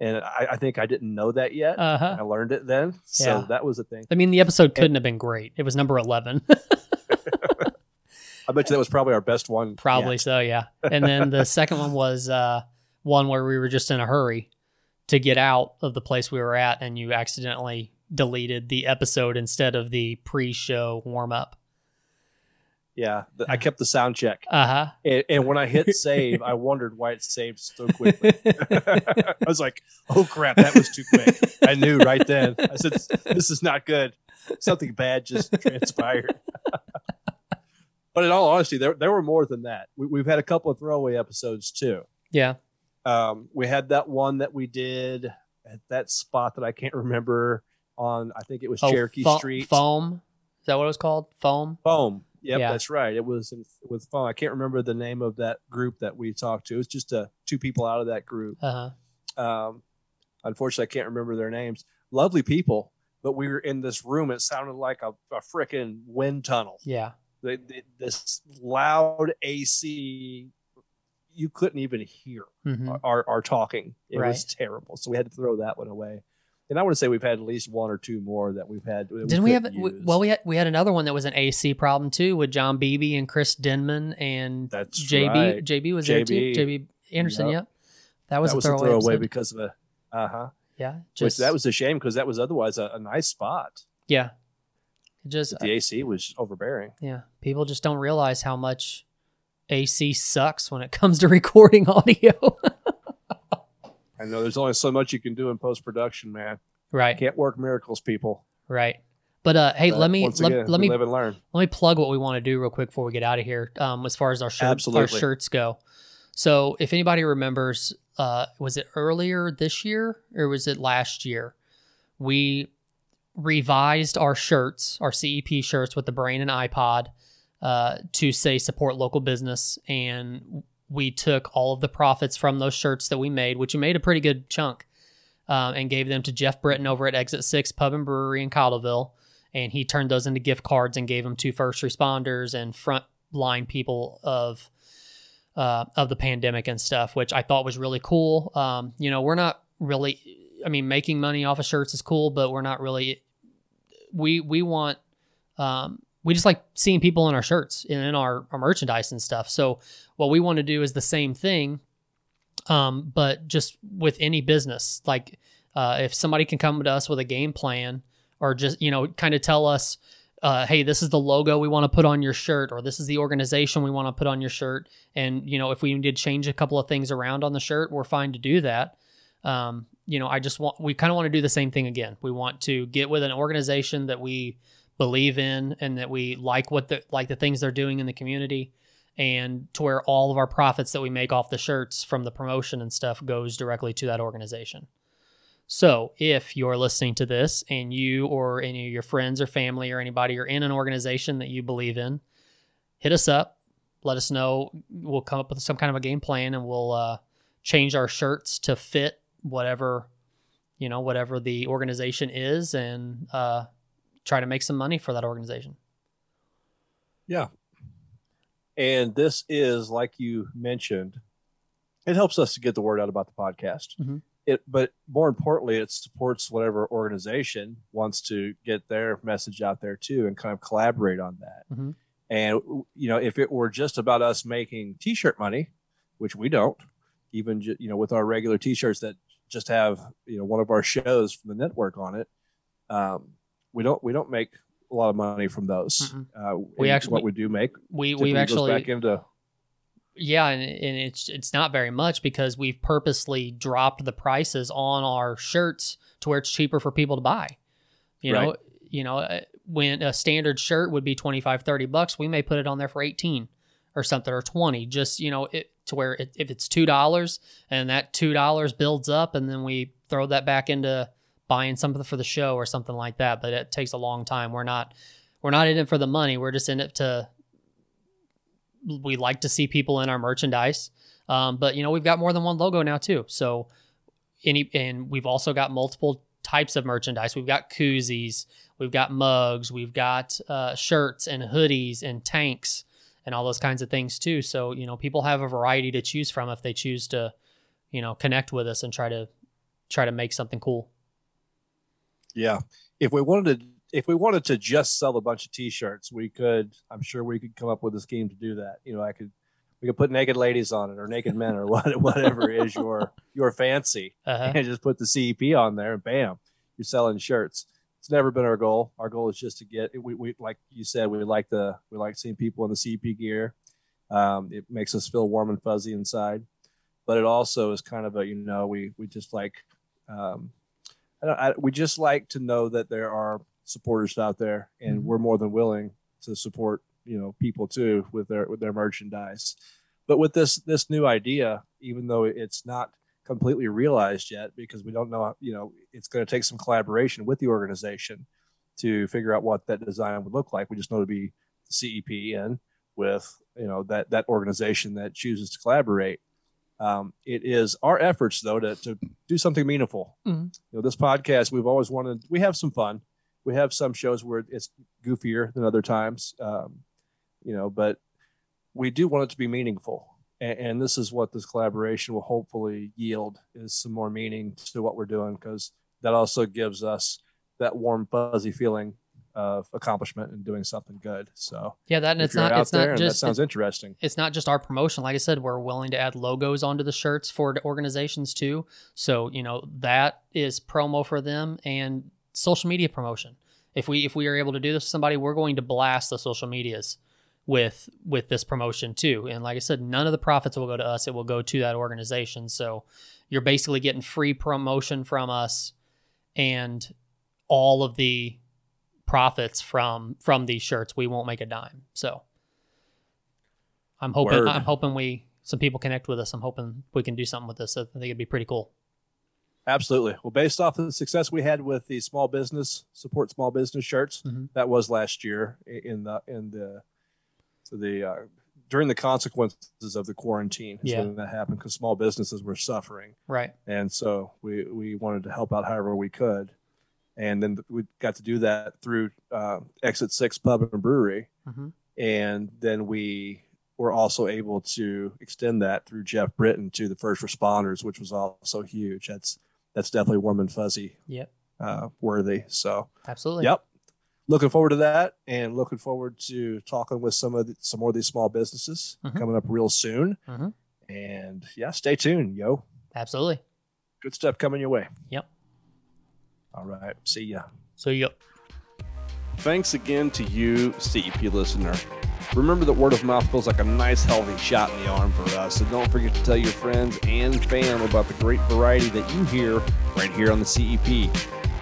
And I, I think I didn't know that yet. Uh huh. I learned it then, so Yeah. that was a thing. I mean, the episode couldn't have been great. It was number 11. <laughs> I bet you that was probably our best one. Probably yet. so, yeah. And then the <laughs> second one was uh, one where we were just in a hurry to get out of the place we were at, and you accidentally deleted the episode instead of the pre-show warm up. Yeah, I kept the sound check, Uh huh. and, and when I hit save, I <laughs> wondered why it saved so quickly. <laughs> I was like, "Oh crap, that was too quick." I knew right then. I said, "This is not good. Something bad just <laughs> transpired." but in all honesty, there there were more than that. We, we've had a couple of throwaway episodes too. yeah. Um, we had that one that we did at that spot that I can't remember on. I think it was Oh, Cherokee fo- Street. Foam. Is that what it was called? Foam. Foam. Yep, Yeah. that's right. It was in, with Foam. I can't remember the name of that group that we talked to. It was just uh, two people out of that group. Uh huh. Um, unfortunately, I can't remember their names. Lovely people, but we were in this room. It sounded like a, a freaking wind tunnel. Yeah. They, they, this loud AC, you couldn't even hear hmm our, our talking. It was terrible. So we had to throw that one away. And I want to say we've had at least one or two more that we've had. that Didn't we have? we- use. Well, we had we had another one that was an AC problem too with John Beebe and Chris Denman and That's JB. right. JB was there too. JB. JB Anderson. Yep. Yep. That was that a was a throwaway. throwaway because of a uh huh. yeah. Which that was a shame because that was otherwise a, a nice spot. yeah. Just But the AC was overbearing. Yeah, people just don't realize how much AC sucks when it comes to <laughs> recording audio. I know there's only so much you can do in post production, man. right, Can't work miracles, people. right. But uh, hey, But let me once let, again, let me live and learn. let me plug what we want to do real quick before we get out of here. Um, as far as our shirt, our shirts go. So if anybody remembers, uh, was it earlier this year or was it last year? We revised our shirts, our CEP shirts with the brain and iPod, uh, to say support local business, and we took all of the profits from those shirts that we made, which we made a pretty good chunk, um, and gave them to Jeff Britton over at Exit Six Pub and Brewery in Cottleville, and he turned those into gift cards and gave them to first responders and frontline people of uh, of the pandemic and stuff, which I thought was really cool. Um, you know, we're not really, I mean, making money off of shirts is cool, but we're not really. We we want, um, we just like seeing people in our shirts and in our, our merchandise and stuff. So what we want to do is the same thing, um, but just with any business. Like uh, if somebody can come to us with a game plan, or just you know, kind of tell us. Uh, hey, this is the logo we want to put on your shirt, or this is the organization we want to put on your shirt. And you know, if we need to change a couple of things around on the shirt, we're fine to do that. Um, you know, I just want we kind of want to do the same thing again. We want to get with an organization that we believe in and that we like what the like the things they're doing in the community and to where all of our profits that we make off the shirts from the promotion and stuff goes directly to that organization. So, if you're listening to this and you or any of your friends or family or anybody are in an organization that you believe in, hit us up. Let us know. We'll come up with some kind of a game plan and we'll uh, change our shirts to fit whatever, you know, whatever the organization is and uh, try to make some money for that organization. Yeah. And this is, like you mentioned, it helps us to get the word out about the podcast. Mm-hmm it but more importantly it supports whatever organization wants to get their message out there too and kind of collaborate on that mm-hmm. and you know if it were just about us making t-shirt money which we don't even you know with our regular t-shirts that just have you know one of our shows from the network on it um, we don't we don't make a lot of money from those uh, we actually what we do make we we actually back into yeah, and, and it's it's not very much because we've purposely dropped the prices on our shirts to where it's cheaper for people to buy. You right. know, you know, uh, when a standard shirt would be 25 30 bucks, we may put it on there for 18 or something or 20 just, you know, it to where it, if it's $2 and that $2 builds up and then we throw that back into buying something for the show or something like that, but it takes a long time. We're not we're not in it for the money. We're just in it to we like to see people in our merchandise. Um, but you know, we've got more than one logo now too. So any and we've also got multiple types of merchandise. We've got koozies, we've got mugs, we've got uh, shirts and hoodies and tanks and all those kinds of things too. So you know, people have a variety to choose from if they choose to, you know, connect with us and try to try to make something cool. Yeah, if we wanted to if we wanted to just sell a bunch of t-shirts, we could. I'm sure we could come up with a scheme to do that. You know, I could. We could put naked ladies on it, or naked men, or <laughs> what, whatever is your your fancy, uh-huh. and just put the CEP on there, and bam, you're selling shirts. It's never been our goal. Our goal is just to get. We, we like you said, we like the we like seeing people in the CEP gear. Um, it makes us feel warm and fuzzy inside, but it also is kind of a you know we we just like um, I I, we just like to know that there are supporters out there, and mm-hmm. we're more than willing to support you know people too with their with their merchandise. But with this this new idea, even though it's not completely realized yet, because we don't know, you know, it's going to take some collaboration with the organization to figure out what that design would look like. We just know to be CEP in with you know that that organization that chooses to collaborate. Um, it is our efforts though to, to do something meaningful. Mm-hmm. You know, this podcast we've always wanted. We have some fun we have some shows where it's goofier than other times, um, you know, but we do want it to be meaningful. And, and, this is what this collaboration will hopefully yield is some more meaning to what we're doing because that also gives us that warm, fuzzy feeling of accomplishment and doing something good. So yeah, that and it's not it's not just that sounds interesting. It's not just our promotion. Like I said, we're willing to add logos onto the shirts for organizations too. So you know that is promo for them and social media promotion. If we if we are able to do this with somebody, we're going to blast the social medias with with this promotion too. And like I said, none of the profits will go to us; it will go to that organization. So you're basically getting free promotion from us, and all of the profits from from these shirts. We won't make a dime. So I'm hoping Word. I'm hoping we some people connect with us. I'm hoping we can do something with this. I think it'd be pretty cool. Absolutely. Well, based off of the success we had with the small business support small business shirts, mm-hmm. that was last year in the in the so the uh, during the consequences of the quarantine is yeah. when that happened because small businesses were suffering. Right. And so we we wanted to help out however we could, and then we got to do that through uh, Exit Six Pub and Brewery, mm-hmm. and then we were also able to extend that through Jeff Britton to the first responders, which was also huge. That's that's definitely warm and fuzzy. Yep. Uh, worthy. So absolutely. Yep. Looking forward to that, and looking forward to talking with some of the, some more of these small businesses mm-hmm. coming up real soon. Mm-hmm. And yeah, stay tuned, yo. Absolutely. Good stuff coming your way. Yep. All right. See ya. See ya. Thanks again to you, CEP listener. Remember that word of mouth feels like a nice, healthy shot in the arm for us. So don't forget to tell your friends and fam about the great variety that you hear right here on the CEP.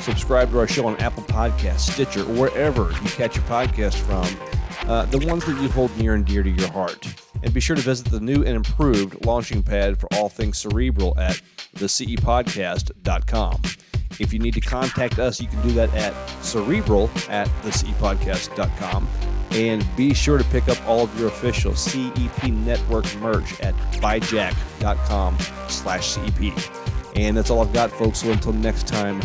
Subscribe to our show on Apple Podcasts, Stitcher, or wherever you catch your podcast from, uh, the ones that you hold near and dear to your heart. And be sure to visit the new and improved launching pad for all things cerebral at thecepodcast.com. If you need to contact us, you can do that at cerebral at thecepodcast.com. And be sure to pick up all of your official CEP Network merch at byjack.com slash CEP. And that's all I've got, folks. So until next time,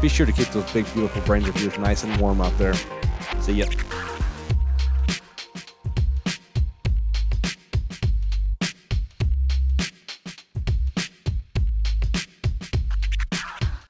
be sure to keep those big, beautiful brains of yours nice and warm out there. See ya.